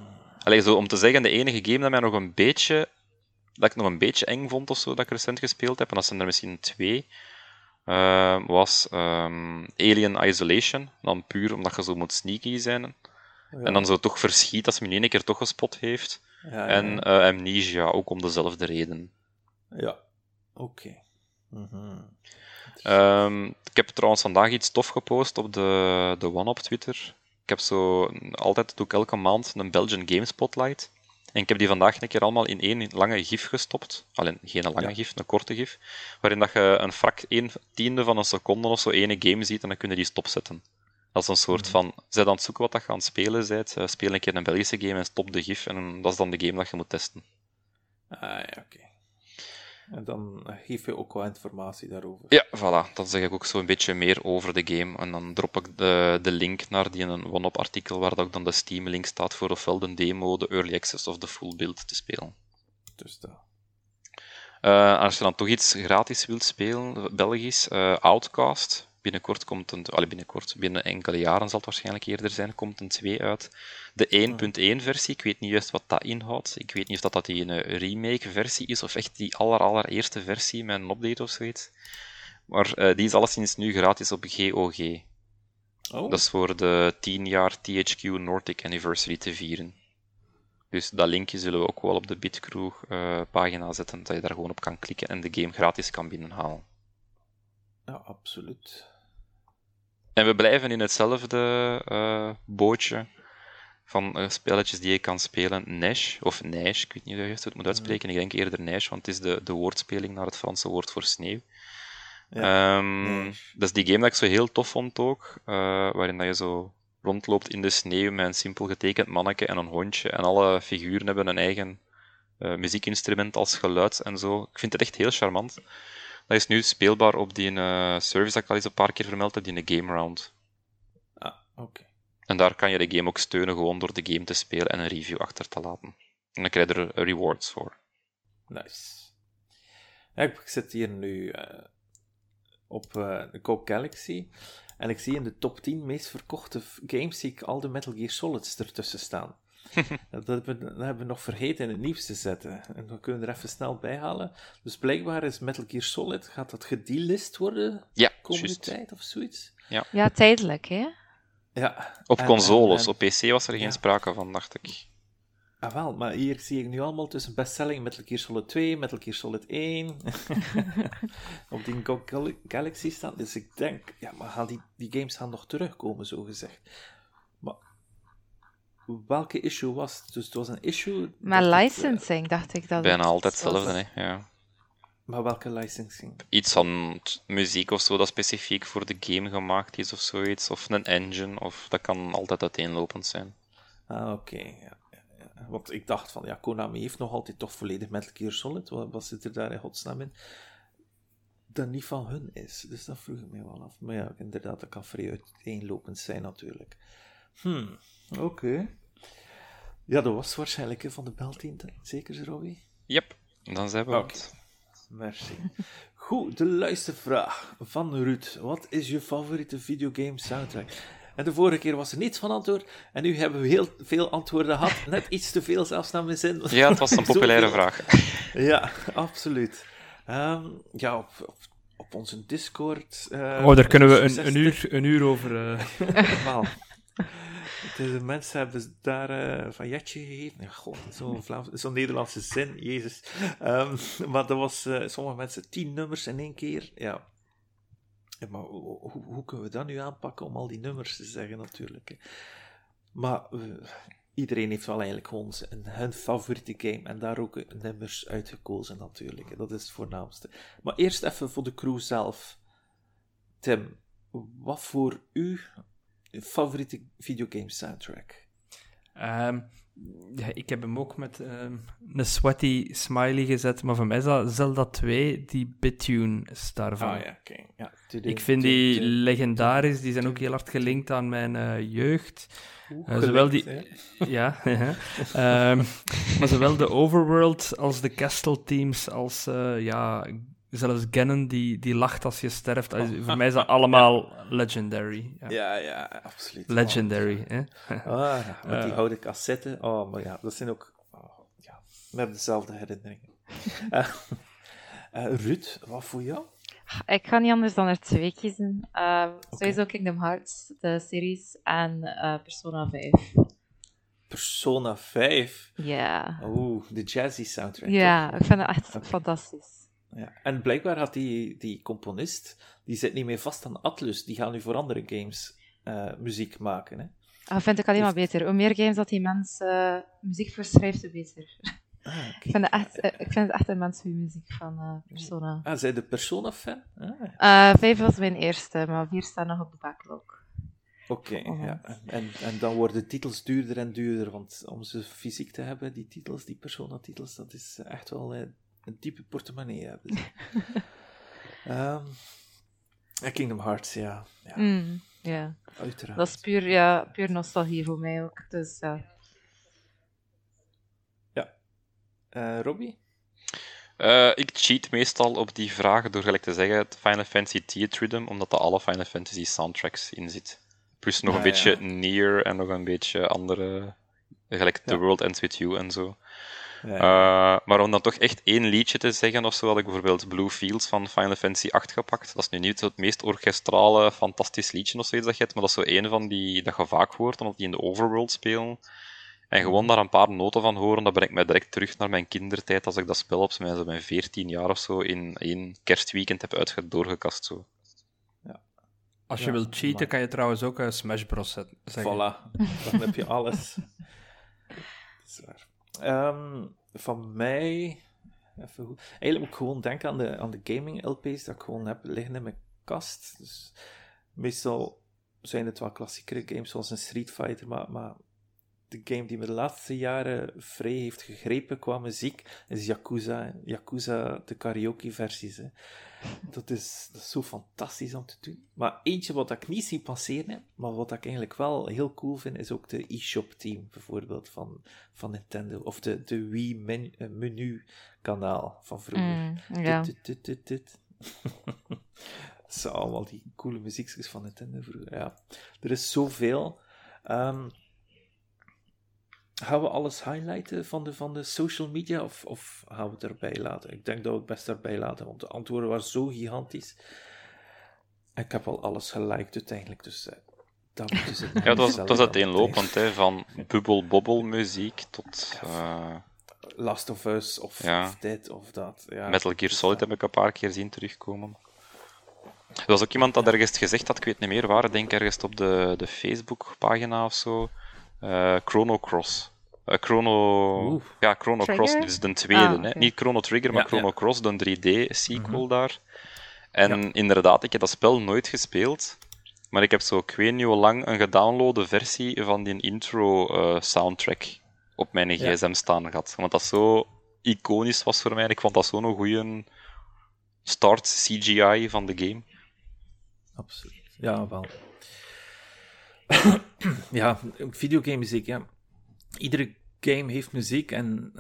allez, zo, om te zeggen, de enige game dat mij nog een beetje dat ik nog een beetje eng vond of zo, dat ik recent gespeeld heb, en dat zijn er misschien twee, uh, was um, Alien Isolation. Dan puur omdat je zo moet sneaky zijn. Ja. En dan zo toch verschiet als men één keer toch gespot heeft. Ja, en uh, Amnesia, ook om dezelfde reden. Ja, oké. Okay. Mm um, ik heb trouwens vandaag iets tof gepost op de, de One op Twitter. Ik heb zo altijd, doe ik elke maand, een Belgian Game Spotlight. En ik heb die vandaag een keer allemaal in één lange gif gestopt. Alleen geen lange ja. gif, een korte gif. Waarin dat je een frak, één tiende van een seconde of zo ene game ziet en dan kun je die stopzetten. Dat is een soort van, zij aan het zoeken wat dat je aan het spelen bent, uh, speel een keer een Belgische game en stop de gif en dat is dan de game dat je moet testen. Ah ja, oké. Okay. En dan geef je ook wel informatie daarover. Ja, voilà. Dan zeg ik ook zo een beetje meer over de game. En dan drop ik de, de link naar die een one-up artikel waar ook dan de Steam-link staat voor ofwel de demo, de early access of de full build te spelen. Dus dat. Uh, als je dan toch iets gratis wilt spelen, Belgisch, uh, Outcast. Binnenkort komt een, allee, binnenkort, binnen enkele jaren zal het waarschijnlijk eerder zijn, komt een 2 uit. De 1.1 versie, ik weet niet juist wat dat inhoudt. Ik weet niet of dat, dat die een remake versie is of echt die aller, allereerste versie met een update of zoiets. Maar uh, die is alleszins nu gratis op GOG. Oh. Dat is voor de 10 jaar THQ Nordic Anniversary te vieren. Dus dat linkje zullen we ook wel op de Bitcrew uh, pagina zetten, dat je daar gewoon op kan klikken en de game gratis kan binnenhalen. ja, absoluut. En we blijven in hetzelfde uh, bootje van uh, spelletjes die je kan spelen. Nash, of Nash, ik weet niet hoe je het moet uitspreken. Ik denk eerder Nash, want het is de, de woordspeling naar het Franse woord voor sneeuw. Ja, um, dat is die game dat ik zo heel tof vond ook, uh, waarin dat je zo rondloopt in de sneeuw met een simpel getekend manneke en een hondje. En alle figuren hebben een eigen uh, muziekinstrument als geluid en zo. Ik vind het echt heel charmant. Dat is nu speelbaal op die uh, service dat ik al eens een paar keer vermeld heb, die een Game Round. Ah, oké. En daar kan je de game ook steunen gewoon door de game te spelen en een review achter te laten. En dan krijg je er rewards voor. Nice. Ja, ik zit hier nu uh, op uh, de Coke Galaxy. En ik zie in de top 10 meest verkochte games zie ik al de Metal Gear Solids ertussen staan. dat, hebben, dat hebben we nog vergeten in het nieuws te zetten. En we kunnen er even snel bij halen. Dus blijkbaar is Metal Gear Solid, gaat dat gedelist worden? Ja, komende tijd of zoiets? Ja, ja tijdelijk, hè? Ja. Op consoles, op PC was er geen sprake van, dacht ik. Ah wel, maar hier zie ik nu allemaal tussen bestselling Metal Gear Solid 2, Metal Gear Solid 1 op die Galaxy staan. Dus ik denk, ja, maar gaan die, die games gaan nog terugkomen, zo gezegd. Maar welke issue was het? Dus het was een issue... Maar licensing, dacht ik dat Bijna altijd hetzelfde, hè. Ja. Maar welke licensing? Iets van muziek of zo dat specifiek voor de game gemaakt is of zoiets. Of een engine, of dat kan altijd uiteenlopend zijn. Ah, oké. Ja, ja, ja. Want ik dacht van, ja, Konami heeft nog altijd toch volledig Metal Gear Solid. Wat, wat zit er daar in godsnaam in? Dat niet van hun is. Dus dat vroeg ik me wel af. Maar ja, inderdaad, dat kan vrij uiteenlopend zijn natuurlijk. Hmm, oké. Ja, dat was waarschijnlijk van de belteam, zeker, Robbie? Yep, dan zijn we Oké. Merci. Goed, de luistervraag van Ruud. Wat is je favoriete videogame soundtrack? En de vorige keer was er niets van antwoord. En nu hebben we heel veel antwoorden gehad. Net iets te veel zelfs naar mijn zin. Ja, het was een populaire vraag. Ja, absoluut. Um, ja, op, op, op, onze Discord. Uh, oh, daar kunnen we een, een, uur, een uur over. Uh... De mensen hebben daar uh, van Jetje gegeven. Ja, god, zo'n zo Nederlandse zin, Jezus. Um, maar dat was uh, sommige mensen tien nummers in één keer. Ja. maar hoe, hoe, kunnen we dat nu aanpakken om al die nummers te zeggen, natuurlijk? Hè? Maar uh, iedereen heeft wel eigenlijk gewoon zijn, hun favoriete game en daar ook nummers uitgekozen, natuurlijk. Hè? Dat is het voornaamste. Maar eerst even voor de crew zelf. Tim, wat voor u favoriete videogame soundtrack? Um, ja, ik heb hem ook met um, een sweaty smiley gezet, maar voor mij is dat Zelda 2, die bittune is daarvan. Ah ja, oké. Okay. Ja, ik vind die legendarisch, die zijn ook heel hard gelinkt aan mijn uh, jeugd. Oeh, uh, zowel die, ja, ja. um, maar zowel de Overworld als de Castle teams als uh, ja, Zelfs Gannon die, die lacht als je sterft. Oh. Voor mij is dat allemaal ja. legendary. Ja, ja, ja absoluut. Legendary. Oh, hè? Ah, met die houten cassette. Oh, maar ja, dat zijn ook... Oh, ja, we hebben dezelfde herinneringen. uh, Ruud, wat voor jou? Ik ga niet anders dan er twee kiezen. Uh, okay. Sowieso Kingdom Hearts, de series, en Persona 5. Persona 5? Ja. Oeh, de jazzy soundtrack. Ja, ik vind het echt okay. fantastisch. Ja. En blijkbaar had die, die componist, die zit niet meer vast aan Atlus, die gaan nu voor andere games uh, muziek maken. Hè? Dat vind ik alleen maar beter. Hoe meer games dat die mens uh, muziek voor schrijft, hoe beter. Ah, okay. ik, vind het echt, uh, ik vind het echt een mens goede muziek van uh, Persona. Ah, zij de Persona-fan? Ah. vijf was mijn eerste, maar vier staan nog op de backlog. Oké, okay, oh, ja. En, en dan worden titels duurder en duurder, want om ze fysiek te hebben, die titels, die Persona-titels, dat is echt wel een diepe portemonnee hebben. um, Kingdom Hearts, ja. Ja. Mm, ja. Uiteraard. Dat is puur, ja, puur nostalgie voor mij ook. Dus, ja. Ja. Uh, Robbie? Uh, ik cheat meestal op die vragen door gelijk te zeggen het Final Fantasy Theatre Rhythm, omdat er alle Final Fantasy soundtracks in zit. Plus nog ah, een beetje ja. Nier en nog een beetje andere, gelijk The. World Ends With You en zo. Ja. Uh, maar om dan toch echt één liedje te zeggen of zo, had ik bijvoorbeeld Blue Fields van Final Fantasy 8 gepakt. Dat is nu niet het meest orkestrale, fantastisch liedje of zoiets dat je hebt, maar dat is zo één van die dat je vaak hoort, omdat die in de overworld spelen. En gewoon daar een paar noten van horen, dat brengt mij direct terug naar mijn kindertijd, als ik dat spel op mijn, mijn 14 jaar of zo in één kerstweekend heb uitgedoorgekast. Zo. Als je wilt cheaten, kan je trouwens ook uh, Smash Bros. zeggen. Voilà, dan heb je alles. Dat is waar. Ehm, van mij... Even. Eigenlijk moet ik gewoon denken aan de, aan de gaming LP's dat ik gewoon heb liggen in mijn kast. Dus meestal zijn het wel klassiekere games zoals een Street Fighter, maar, maar de game die me de laatste jaren vrij heeft gegrepen qua muziek is Yakuza. Yakuza, de karaoke-versies. Dat is, dat is zo fantastisch om te doen. Maar eentje wat ik niet zie passeren, maar wat ik eigenlijk wel heel cool vind, is ook de eShop team, bijvoorbeeld, van, van Nintendo. Of de, de Wii eh, van vroeger. Mm, ja. Zo, allemaal die coole muziekjes van Nintendo vroeger. Ja, er is zoveel. Um, Gaan we alles highlighten van de, van de social media of, of gaan we het erbij laten? Ik denk dat we het best erbij laten, want de antwoorden waren zo gigantisch. ik heb al alles geliked uiteindelijk, dus uh, dat moeten ze Ja, dat was, dat was uiteenlopend, hè, van bubbel-bobbel muziek tot... Uh... Last of Us of, of dit of dat. Ja, Metal Gear Solid heb ik een paar keer zien terugkomen. Er was ook iemand dat ergens gezegd had, ik weet niet meer waar, denk ergens op de, de Facebook-pagina of zo. Uh, Chrono Cross. Uh, Chrono, ja, Chrono Cross is de tweede. Ah, hè? Niet Chrono Trigger, maar Chrono Cross, de 3D-sequel mhm. daar. En inderdaad, ik heb dat spel nooit gespeeld. Maar ik heb zo, ik weet niet hoe lang, een gedownloade versie van die intro-soundtrack eh, op mijn gsm staan gehad. Want dat zo iconisch was voor mij. Ik vond dat zo'n goede start CGI van de game. Absoluut. Ja, wel. ja, videogamemuziek, ja. Iedere game heeft muziek en,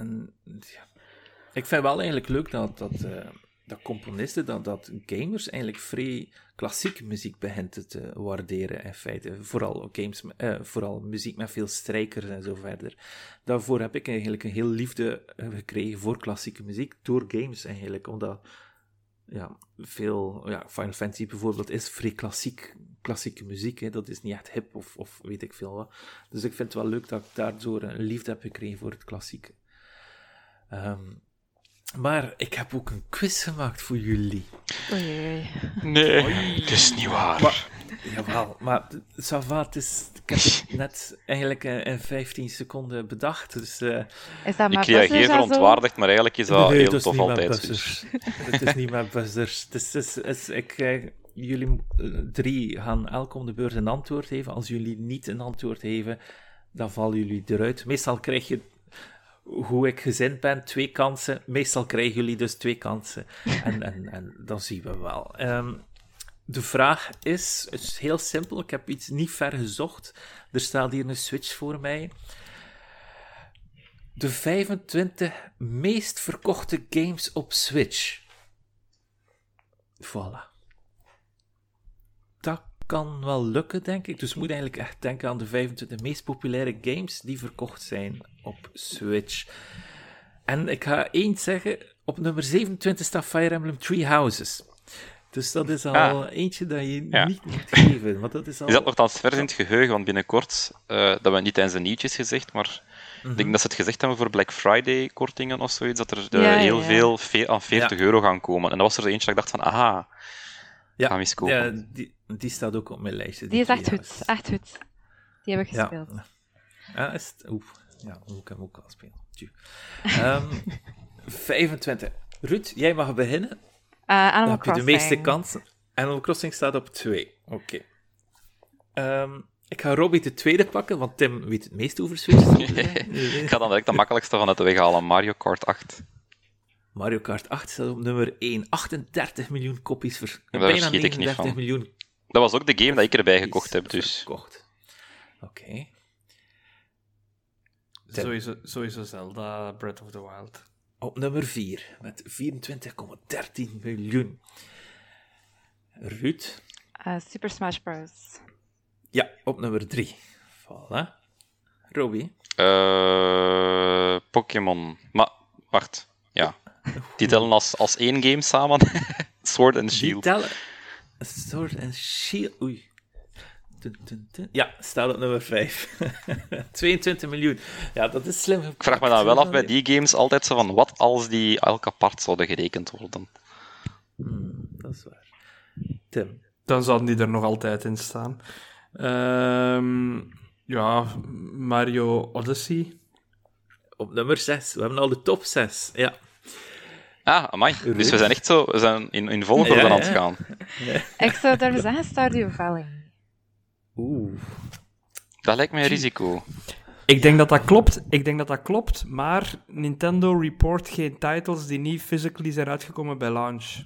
ik vind wel eigenlijk leuk dat, dat, uh, dat componisten, dat, dat gamers eigenlijk vrij klassieke muziek beginnen te waarderen in feite. Vooral, games, uh, vooral muziek met veel strijkers en zo verder. Daarvoor heb ik eigenlijk een heel liefde eh, gekregen voor klassieke muziek, door games eigenlijk, omdat ja, veel, ja, Final Fantasy bijvoorbeeld is vrij klassiek, klassieke muziek. Hè. Dat is niet echt hip of, of weet ik veel wat. Dus ik vind het wel leuk dat ik daardoor een liefde heb gekregen voor het klassieke. Um, maar ik heb ook een quiz gemaakt voor jullie. Oei. Nee, het is niet waar. Maar, jawel, maar Savat is, ik heb het net eigenlijk in 15 seconden bedacht. Dus, uh, is dat ik reageer verontwaardigd, maar eigenlijk is dat nee, heel tof altijd. het is niet met buzzers. Het is, is, ik, uh, jullie drie gaan elk om de beurt een antwoord geven. Als jullie niet een antwoord geven, dan vallen jullie eruit. Meestal krijg je hoe ik gezind ben, twee kansen. Meestal krijgen jullie dus twee kansen. En, en, en dat zien we wel. Ehm, de vraag is, het is heel simpel. Ik heb iets niet ver gezocht. Er staat hier een switch voor mij. De 25 meest verkochte games op Switch. Voilà. Kan wel lukken, denk ik. Dus moet eigenlijk echt denken aan de 25 meest populaire games die verkocht zijn op Switch. En ik ga eens zeggen, op nummer 27 staat Fire Emblem Three Houses. Dus dat is al ah. eentje dat je niet moet geven. Want dat is, al... is dat nogthans vers in het geheugen, want binnenkort, uh, dat we niet tijdens de nieuwtjes gezegd, maar ik denk mhm. dat ze het gezegd hebben voor Black Friday kortingen of zoiets, dat er uh, heel veel aan 40 euro gaan komen. En dat was er eentje dat ik dacht van, aha, ja, ja die, die staat ook op mijn lijstje. Die, is echt goed, echt goed. Die heb ik gespeeld. Ja, ja is het... Oeh, ja, moet ik hem ook al spelen. Um, 25. Ruud, jij mag beginnen. Uh, Dan heb je de meeste kansen. Animal Crossing staat op 2. Oké. Okay. Um, ik ga Robbie de tweede pakken, want Tim weet het meest over Switch. ik ga dan direct de makkelijkste van het de weg halen. Mario Kart 8. Mario Kart 8 staat op nummer 1. 38 miljoen kopies ver... Bijna 39 miljoen. Dat was ook de game dat ik erbij gekocht heb, dus. Oké. Okay. Sowieso, sowieso Zelda Breath of the Wild. Op nummer 4 met 24,13 miljoen. Ruud? Uh, Super Smash Bros. Ja, op nummer 3. Voilà. Robbie? Uh, Pokémon. Maar, wacht. Die tellen als, als één game samen. Sword and Shield. Die tellen... Sword and Shield. Oei. Ja, staat op nummer 5. 22 miljoen. Ja, dat is slim. Ik vraag me dan wel af bij die games altijd zo van, wat als die elk apart zouden gerekend worden? Hmm, dat is waar. Tim, Dan zouden die er nog altijd in staan. Ehm, ja, Mario Odyssey. Op nummer 6. We hebben al de top 6. Ja. Ah, amai. Dus we zijn echt zo we zijn in, in volgorde aan het gaan. Ik zou daar zeggen Stardew Valley. Oeh. Dat lijkt mij een risico. Ik denk dat dat klopt, ik denk dat dat klopt, maar Nintendo report geen titles die niet physically zijn uitgekomen bij launch.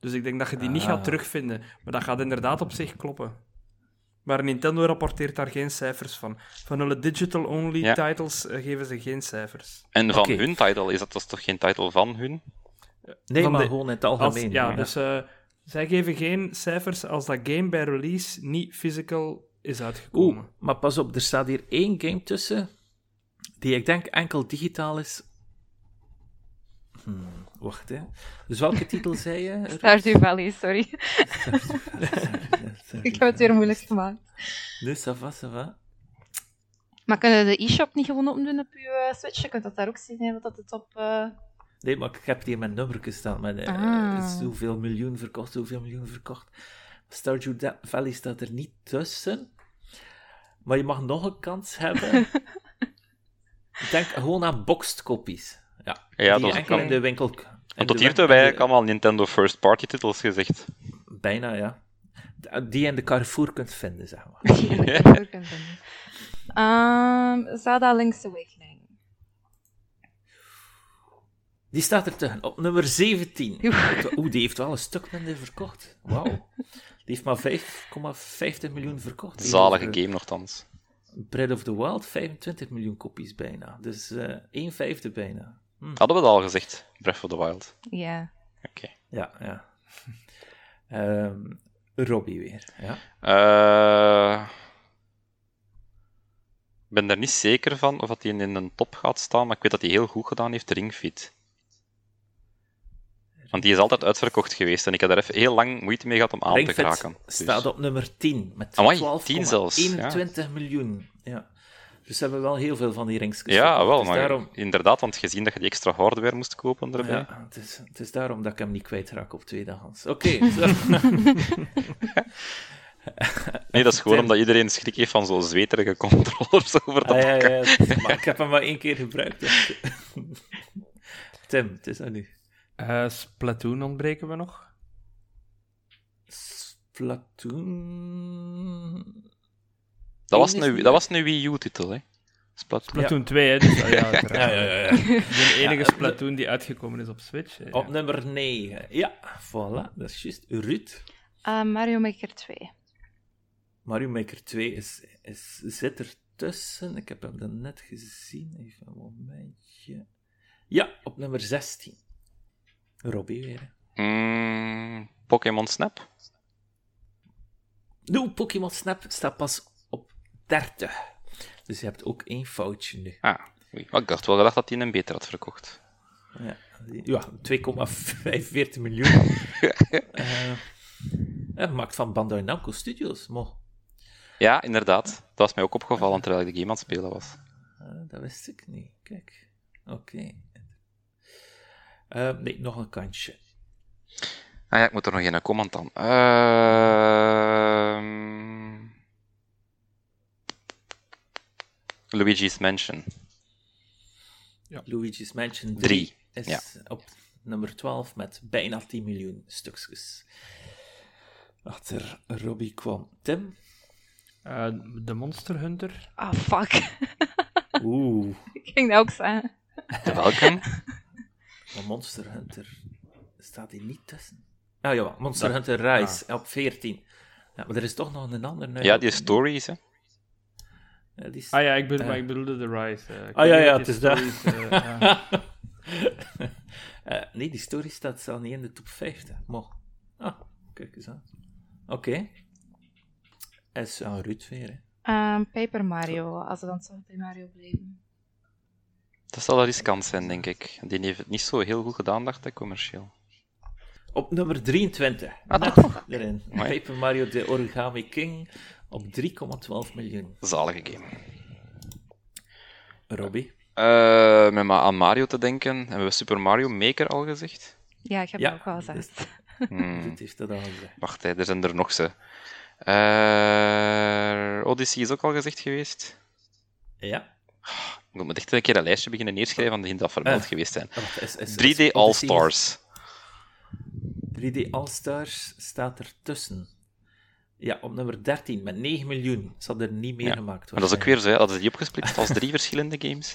Dus ik denk dat je die niet gaat Ah. terugvinden. Maar dat gaat inderdaad op zich kloppen. Maar Nintendo rapporteert daar geen cijfers van. Van hun digital-only Ja. titles eh, geven ze geen cijfers. En van hun title, is dat dus toch geen title van hun? Nee, Van maar de- gewoon in het Als- algemeen. ja, dus eh, zij geven geen cijfers als dat game bij release niet physical is uitgekomen. Oeh, maar pas op, er staat hier één game tussen die ik denk enkel digitaal is. Hmm, wacht, hè. Dus welke titel zei je? Stardew Valley, sorry. Ik heb het weer moeilijk gemaakt. Nee, ça va, ça va. Maar kunnen de e-shop niet gewoon opdoen op je eh, Switch? Je kunt dat daar ook zien, hè, wat dat het op... eh, Nee, maar ik heb hier mijn nummer staan. Met, eh, Ah. Zoveel miljoen verkocht, zoveel miljoen verkocht. Stardew Valley staat er niet tussen. Maar je mag nog een kans hebben. ik denk gewoon aan boxed copies. Ja, Ja, die dat is ook in de winkel... in En de tot hier win- toe hebben wij de- allemaal Nintendo first party titles gezegd. Bijna, ja. Die in de Carrefour kunt vinden, zeg maar. die je in de computer kunt vinden. Ehm, Zelda Link's Awakening. Die staat er tussen, op nummer 17. Oeh. Die heeft wel een stuk minder verkocht. Wauw. Die heeft maar 5,50 miljoen verkocht. Zalige Tegenover game nogthans. Breath of the Wild, 25 miljoen kopies bijna. Dus eh 1 vijfde bijna. Hadden we dat al gezegd? Breath of the Wild. Ja. Oké. Ja, ja. Ehm Robbie weer. Ja. Eh, Ik ben daar niet zeker van of dat hij in een top gaat staan, maar ik weet dat hij heel goed gedaan heeft, Ring Fit. Want die is altijd uitverkocht geweest en ik heb daar even heel lang moeite mee gehad om aan te Fit geraken. Dus- staat op nummer 10 met Amai, 12,21 10 zelfs, ja. miljoen. Ja. Dus ze hebben wel heel veel van die rings Ja, gestopt. wel, Dus maar daarom, inderdaad, want gezien dat je die extra hardware moest kopen erbij. Ja, het is, het is daarom dat ik hem niet kwijtraak op tweedehands. Oké. Nee, dat is gewoon omdat iedereen schrik heeft van zo'n zweterige controllers over dat Ah, ja, ja, maar ik heb hem maar één keer gebruikt. dus- Tim, het is aan u. Eh, Splatoon ontbreken we nog. Splatoon... Dat was een, niet- dat was een Wii U-titel, hè. Splatoon. Splatoon 2, hè. Dus, ah, ja. Ja, ja, ja. ja. De enige Ja, Splatoon die uitgekomen is op Switch. hè, ja. Op nummer 9. Ja, voilà, dat is juist. Ruud. Eh, Mario Maker 2. Mario Maker 2 is, is, zit er tussen. Ik heb hem dan net gezien. Even een momentje. Ja, op nummer 16. Robbie weer. Mm, Pokémon Snap? No, Pokémon Snap staat pas op 30. Dus je hebt ook één foutje nu. Ah, oei. Maar ik dacht wel gedacht dat hij een beter had verkocht. Ja, ja 2,45 miljoen. Ja, gemaakt van Bandai Namco Studios. Maar, Ja, inderdaad. Dat was mij ook opgevallen terwijl ik de game aan het spelen was. eh, dat wist ik niet. Kijk. Oké. Eh, nee, nog een kantje. Ah ja, ik moet er nog een comment aan. Ehm Luigi's Mansion. Luigi's Mansion 3 Drie, is ja. op nummer 12 met bijna 10 miljoen stukjes. Achter Robbie kwam Tim. Eh, de Monster Hunter. Ah, fuck. Oeh, ik ging dat ook zeggen. Welke? Maar Monster Hunter staat hier niet tussen. Ah ja, Monster Hunter Rise op 14. Ja, maar er is toch nog een ander. nu. Ja, die stories, hè. Ja, die is- Ah ja, ik, bedoel, Eh. maar ik bedoelde de Rise. eh. Ah, ja, ja, het is dat. stories, eh, nee, die story staat zelf niet in de top 50. Maar, ah, kijk eens aan. Oké. Is aan Ruud weer. hè. Ehm, Paper Mario, als we dan toch bij Mario blijven. Dat zal wel riskant zijn, denk ik. Die heeft het niet zo heel goed gedaan, dacht ik, commercieel. Op nummer 23. Ah, Net toch? erin. Amai. Paper Mario The Origami King op 3,12 miljoen. Zalige game. Robbie? Eh, met maar aan Mario te denken, hebben we Super Mario Maker al gezegd? Ja, ik heb Ja, dat ook al dus- gezegd. Hmm. heeft dat al gezegd. Wacht, hè, er zijn er nog ze. Uh, Odyssey is ook al gezegd geweest. Ja. Ik moet echt een keer een lijstje beginnen neerschrijven van de die dat vermeld uh, geweest zijn. Is, is, 3D All-Stars. 3D All-Stars staat er tussen. Ja, op nummer 13 met 9 miljoen. Zal er niet meer ja. gemaakt Maar dat is ook weer zo, hadden ze die opgesplitst als drie verschillende games?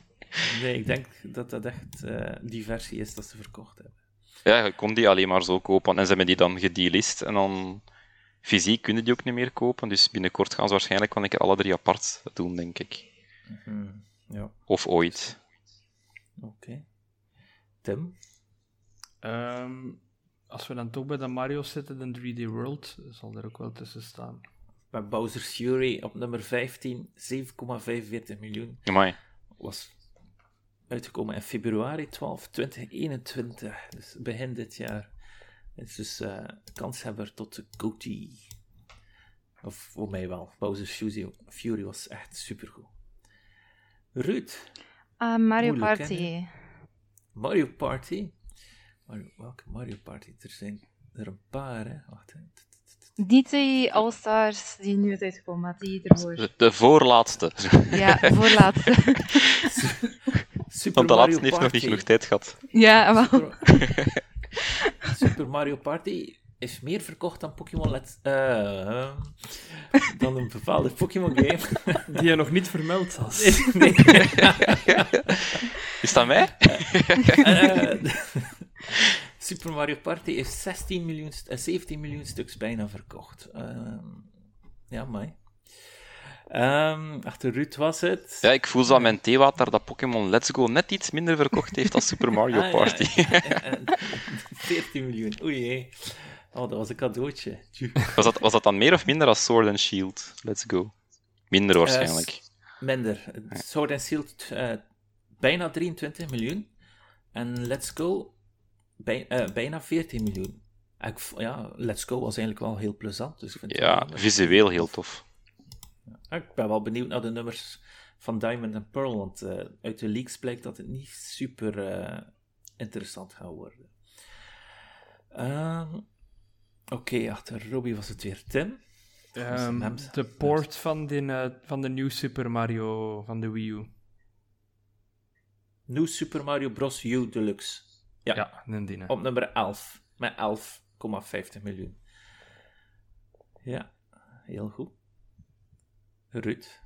nee, ik denk dat dat echt uh, die versie is dat ze verkocht hebben. Ja, je kon die alleen maar zo kopen. En ze hebben die dan gedelist. En dan fysiek kunnen die ook niet meer kopen. Dus binnenkort gaan ze waarschijnlijk wel een keer alle drie apart doen, denk ik. Mm -hmm. ja. Of ooit. Oké. Okay. Tim? Um, als we dan toch bij de Mario zitten, de 3D World zal er ook wel tussen staan. Bij Bowser's Fury op nummer 15, 7,45 miljoen. Amai. Was uitgekomen in februari 12, 2021. Dus begin dit jaar. Het is dus uh, kanshebber tot de Goatee. Of voor mij wel. Bowser's Fury, Fury was echt supergoed. Ruud? Uh, Mario Moeilijk, Party. Hè? Mario Party? Mario, welke Mario Party? Er zijn er een paar, hè? Wacht, hè. Niet die All-Stars die nu is uitgekomen, maar die ervoor. De, de voorlaatste. Ja, de voorlaatste. Super Want de laatste heeft nog niet genoeg tijd gehad. Ja, wel. Super Mario Party is meer verkocht dan Pokémon Let's... Uh, dan een bepaalde Pokémon game. Die je nog niet vermeld had. Nee. Is dat mij? Uh, Super Mario Party heeft 16 miljoen, 17 miljoen stuks bijna verkocht. Uh, ja, mij. Um, achter Ruud was het. Ja, ik voel zo aan mijn theewater dat Pokémon Let's Go net iets minder verkocht heeft dan Super Mario Ah, Party. ja. 14 miljoen, oei. Oh, dat was een cadeautje. Was dat, was dat dan meer of minder als Sword and Shield? Let's Go. Minder waarschijnlijk. Eh, minder. Sword and Shield uh, bijna 23 miljoen. En Let's Go bij, uh, bijna 14 miljoen. Ik, ja, Let's Go was eigenlijk wel heel plezant. Dus ik vind Ja, visueel heel tof. Ja, Ik ben wel benieuwd naar de nummers van Diamond en Pearl, want eh, uit de leaks blijkt dat het niet super eh, interessant gaat worden. Ehm, Oké, achter Robbie was het weer Tim. Ehm, Mems- de port van de, eh, van de New Super Mario van de Wii U. New Super Mario Bros. U Deluxe. Ja, Ja, een die. op nummer 11, met 11,50 miljoen. Ja, heel goed. Ruud.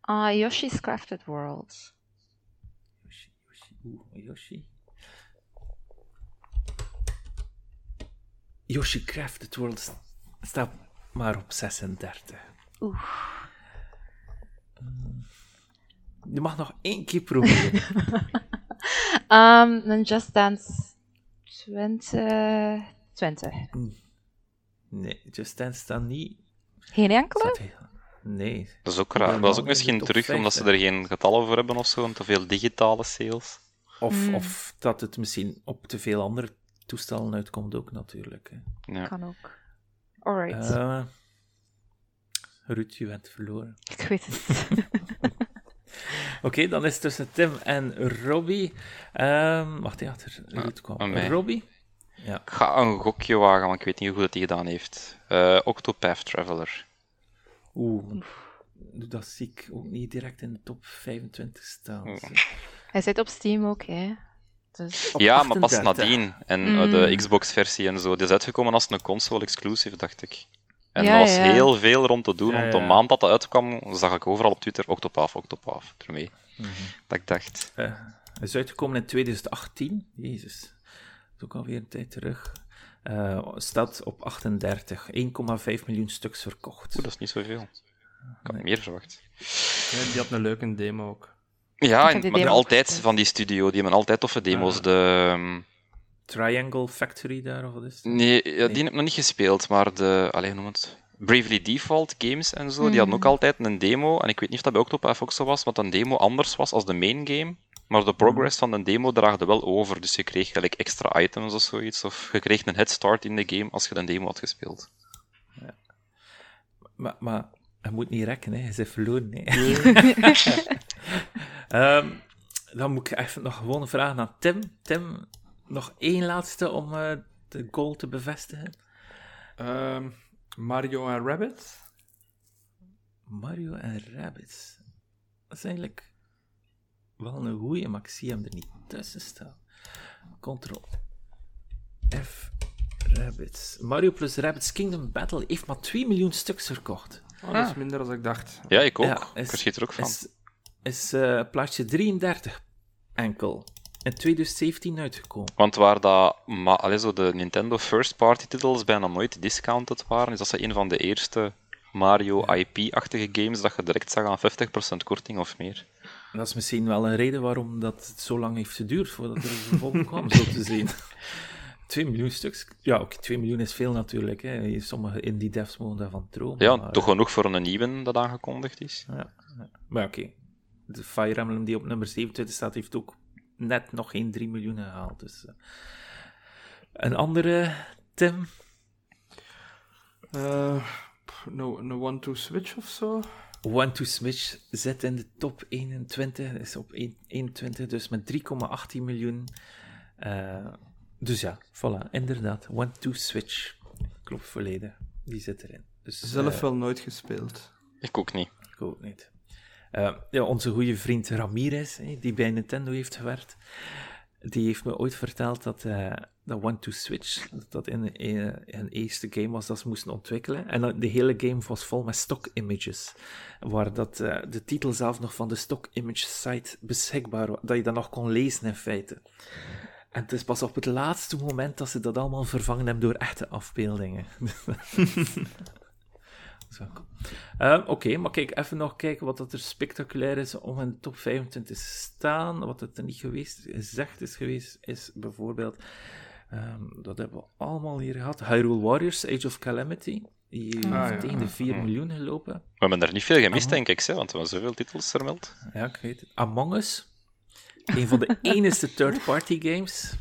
Ah, Yoshi's Crafted World. Yoshi, Yoshi, oeh, Yoshi. Yoshi Crafted World staat maar op 36. Oeh. Mm. Je mag nog één keer proberen. Um, dan Just Dance 20... 20. nee, Just Dance staat niet. Geen enkele? Heel- Nee. Dat is ook raar. Dat is ook misschien terug omdat ze er 50. geen getallen voor hebben of zo, en te veel digitale sales. Of, Mm. of dat het misschien op te veel andere toestellen uitkomt ook natuurlijk. Hè. Ja. Kan ook. Alright. Eh, Ruud, je bent verloren. Ik weet het. Oké, dan is het tussen Tim en Robbie. Ehm wacht, ja, achter Ruud kwam. Robbie? Ja. Ik ga een gokje wagen, maar ik weet niet hoe goed het hij gedaan heeft. Eh, Octopath Traveler. Oeh, dat zie ik ook niet direct in de top 25 staan. Oh. Hij zit op Steam ook, hè. Dus... Ja, maar pas 38. nadien. En Mm. eh, de Xbox-versie en zo. Die is uitgekomen als een console-exclusive, dacht ik. En Ja, er was ja. heel veel rond te doen. Ja, Want de ja. maand dat dat uitkwam, zag ik overal op Twitter Octopath, Octopath ermee. Mhm. Dat ik dacht, Eh, hij is uitgekomen in 2018. Jezus. Dat is ook alweer een tijd terug. Eh, staat op 38. 1,5 miljoen stuks verkocht. oeh, dat is niet zoveel. Ik had Nee. meer verwacht. Ja, die had een leuke demo ook. Ja, en- die maar demo altijd van die studio. Die hebben altijd toffe demo's. Ah. De, Triangle Factory daar, of wat is het? nee, ja, Nee. die heb ik nog niet gespeeld, maar de... Allee, hoe noem het? Bravely Default Games en zo, die hadden ook Mhm. altijd een demo. En ik weet niet of dat bij Octopath ook zo was, want een demo anders was als de main game. Maar de progress van de demo draagde wel over, dus je kreeg gelijk extra items of zoiets. Of je kreeg een head start in de game als je de demo had gespeeld. Maar, maar hij moet niet rekken, hè. hij is verloren. Hè. Ehm, dan moet ik even nog gewoon een vraag aan Tim. Tim, nog één laatste om eh, de goal te bevestigen? Um, Mario en Rabbit. Mario en Rabbits. Dat is eigenlijk wel een goeie, maar ik zie hem er niet tussen staan. Ctrl F Rabbits. Mario plus Rabbits Kingdom Battle heeft maar 2 miljoen stuks verkocht. Oh, dat is minder dan ik dacht. Ja, ik ook. Ja, is, ik verschiet er ook van. Is, is uh, plaatje 33 enkel. In 2017 uitgekomen. Want waar dat, maar, allez, zo de Nintendo First Party titels bijna nooit discounted waren, is dat ze een van de eerste Mario IP-achtige games dat je direct zag aan 50% korting of meer. Dat is misschien wel een reden waarom dat het zo lang heeft geduurd voordat er een volgende kwam, zo te zien. 2 miljoen stuks. Ja, ook 2 miljoen is veel natuurlijk. Hè. Sommige indie devs mogen daarvan dromen. Ja, toch genoeg voor een nieuwe dat aangekondigd is. Ja, Maar oké, de Fire Emblem die op nummer 27 staat, heeft ook net nog geen 3 miljoen gehaald. Dus, uh... Een andere, Tim? Uh, no, no One to Switch of zo? One to Switch zit in de top 21, is op 21, dus met 3,18 miljoen. Uh, dus ja, voilà, inderdaad. One to Switch. Klopt volledig. Die zit erin. Dus, Zelf uh, wel nooit gespeeld. Ik ook niet. Ik ook niet. Uh, ja, onze goede vriend Ramirez, die bij Nintendo heeft gewerkt, die heeft me ooit verteld dat uh, dat One to Switch, dat in een eerste game was dat ze moesten ontwikkelen. En de hele game was vol met stock images, waar dat, uh, de titel zelf nog van de stock image site beschikbaar was, dat je dat nog kon lezen in feite. En het is pas op het laatste moment dat ze dat allemaal vervangen hebben door echte afbeeldingen. Uh, Oké, maar kijk, even nog kijken wat dat er spectaculair is om in de top 25 te staan. Wat het er niet geweest, gezegd is geweest, is bijvoorbeeld... Um, dat hebben we allemaal hier gehad. Hyrule Warriors, Age of Calamity. Die ah, heeft tegen de 4 miljoen gelopen. We hebben er niet veel gemist, denk ik, hè, want we hebben zoveel titels vermeld. Ja, ik weet het. Among Us. Een van de enige third-party games.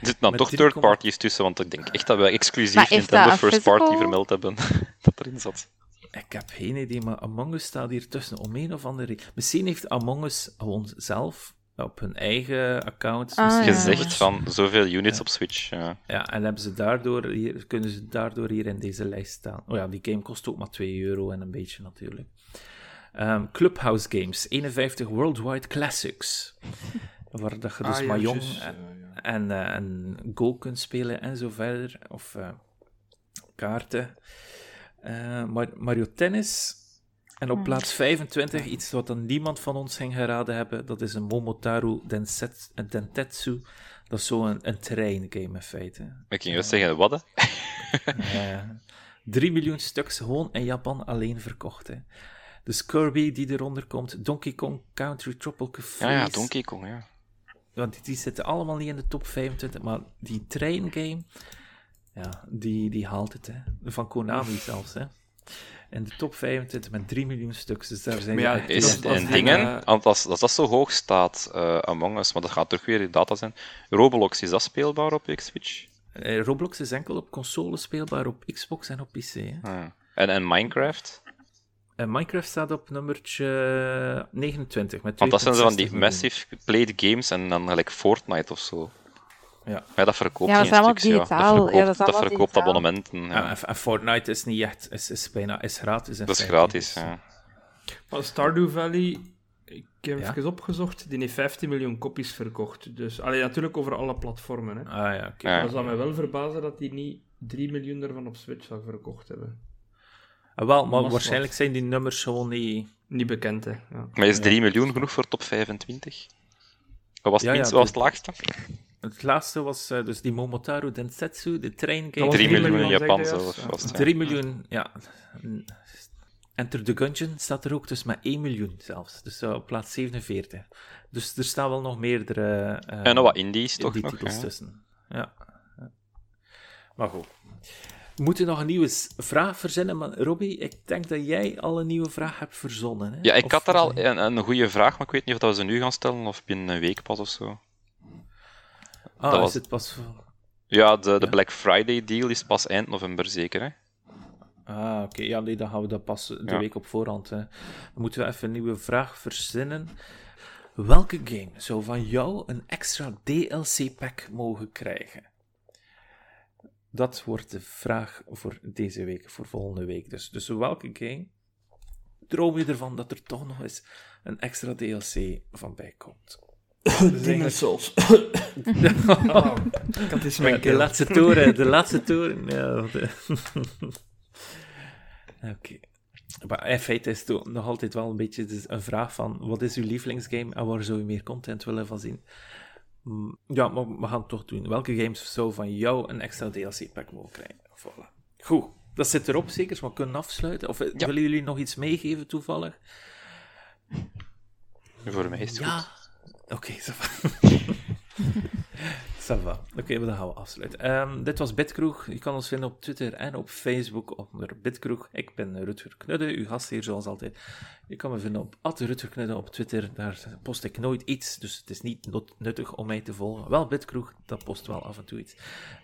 Er zitten dan toch third parties tussen, want ik denk echt dat wij exclusief Nintendo First Party vermeld hebben dat erin zat. Ik heb geen idee, maar Among Us staat hier tussen om een of andere Misschien heeft Among Us gewoon zelf op hun eigen account ah, gezegd van zoveel units op Switch. Ja. ja, en hebben ze daardoor hier, kunnen ze daardoor hier in deze lijst staan. Oh ja, die game kost ook maar 2 euro en een beetje natuurlijk. Um, Clubhouse Games, 51 Worldwide Classics. Waar dat je dus ah, en, en, uh, en, Go kunt spelen en zo verder. Of uh, kaarten. Uh, Mario Tennis. En op hmm. plaats 25, iets wat dan niemand van ons ging geraden hebben, dat is een Momotaru Denset, Dentetsu. Dat is zo'n een, een treingame in feite. Ik ging juist zeggen, wat? ja. 3 miljoen stuks gewoon in Japan alleen verkocht. Hè. Dus Kirby die eronder komt, Donkey Kong Country Tropical Freeze. Ja, ja, Donkey Kong, ja. Want die zitten allemaal niet in de top 25, maar die treingame, ja, die, die haalt het, hè. Van Konami zelfs, hè. In de top 25 met 3 miljoen stuks. Dus daar zijn ja, is een dingen, want als, als dat zo hoog staat, uh, Among Us, maar dat gaat terug weer in data zijn. Roblox, is dat speelbaar op Xbox? Uh, Roblox is enkel op console speelbaar, op Xbox en op PC. Hè. Ah. En, en Minecraft? En Minecraft staat op nummertje 29. Met Want dat zijn zo van die massive played games en dan gelijk Fortnite of zo. Ja. ja, dat verkoopt ja, dat is allemaal digitaal. Dat verkoopt, ja, dat, dat verkoopt abonnementen. Ja. En, Fortnite is niet echt, is, is bijna is gratis. Dat is gratis, ja. Maar Stardew Valley, ik heb ja? even opgezocht, die heeft 15 miljoen kopies verkocht. Dus, alleen natuurlijk over alle platformen. Hè. Ah ja, oké. Okay. Dat zou mij wel verbazen dat die niet 3 miljoen ervan op Switch zou verkocht hebben. Ah, wel, maar waarschijnlijk zijn die nummers gewoon niet... Niet bekend, hè. Ja. Maar is 3 miljoen genoeg voor top 25? Wat was het, ja, was het laagste? Het laatste was uh, dus die Momotaru Densetsu, de train game. 3 miljoen in Japan zelfs. Was 3 miljoen, ja. Enter the Gungeon staat er ook dus met 1 miljoen zelfs. Dus uh, op plaats 47. Dus er staan wel nog meerdere... Uh, en nog wat indies toch nog, tussen. Ja. Maar goed. We moeten nog een nieuwe vraag verzinnen, maar Robbie, ik denk dat jij al een nieuwe vraag hebt verzonnen. Hè? Ja, ik had er al een, een goede vraag, maar ik weet niet of dat we ze nu gaan stellen of binnen een week pas of zo. Ah, dat was... het pas... Ja, de, de Black Friday deal is pas eind november zeker, hè? Ah, oké. Ja, nee, dan gaan we dat pas de week op voorhand. Hè. Dan moeten we even een nieuwe vraag verzinnen. Welke game zou van jou een extra DLC-pack mogen krijgen? Dat wordt de vraag voor deze week, voor volgende week. Dus, dus welke game droom je ervan dat er toch nog eens een extra DLC van bij komt? Demon's Souls. oh, dat is mijn de laatste toren, de laatste toren. Ja, Oké. Maar in feite is het nog altijd wel een beetje dus een vraag van wat is uw lievelingsgame en waar zou je meer content willen van zien? Mm, ja, maar we gaan het toch doen. Welke games zou van jou een extra DLC-pack mogen krijgen? Voilà. Goed, dat zit erop zeker, maar we kunnen afsluiten. Of willen jullie nog iets meegeven toevallig? Voor mij is het ja. goed. Oké, Sava. Oké, okay, dan gaan we afsluiten. Um, dit was Bitkroeg. Je kan ons vinden op Twitter en op Facebook onder Bitkroeg. Ik ben Rutger Knudde, uw gast hier zoals altijd. Je kan me vinden op Rutger Knudde op Twitter. Daar post ik nooit iets, dus het is niet nuttig om mij te volgen. Wel Bitkroeg, dat post wel af en toe iets.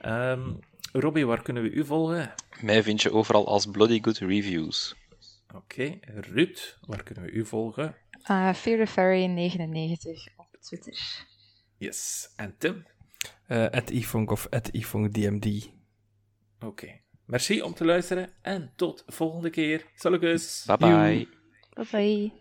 Um, Robbie, waar kunnen we u volgen? Mij vind je overal als Bloody Good Reviews. Oké, okay. Ruud, waar kunnen we u volgen? Uh, Fear the Fairy 99 op Twitter. Yes, en Tim? uh, at ifunk of at ifunkdmd. Oké. Okay. Merci om te luisteren en tot volgende keer. Salukus. Bye bye. Bye bye.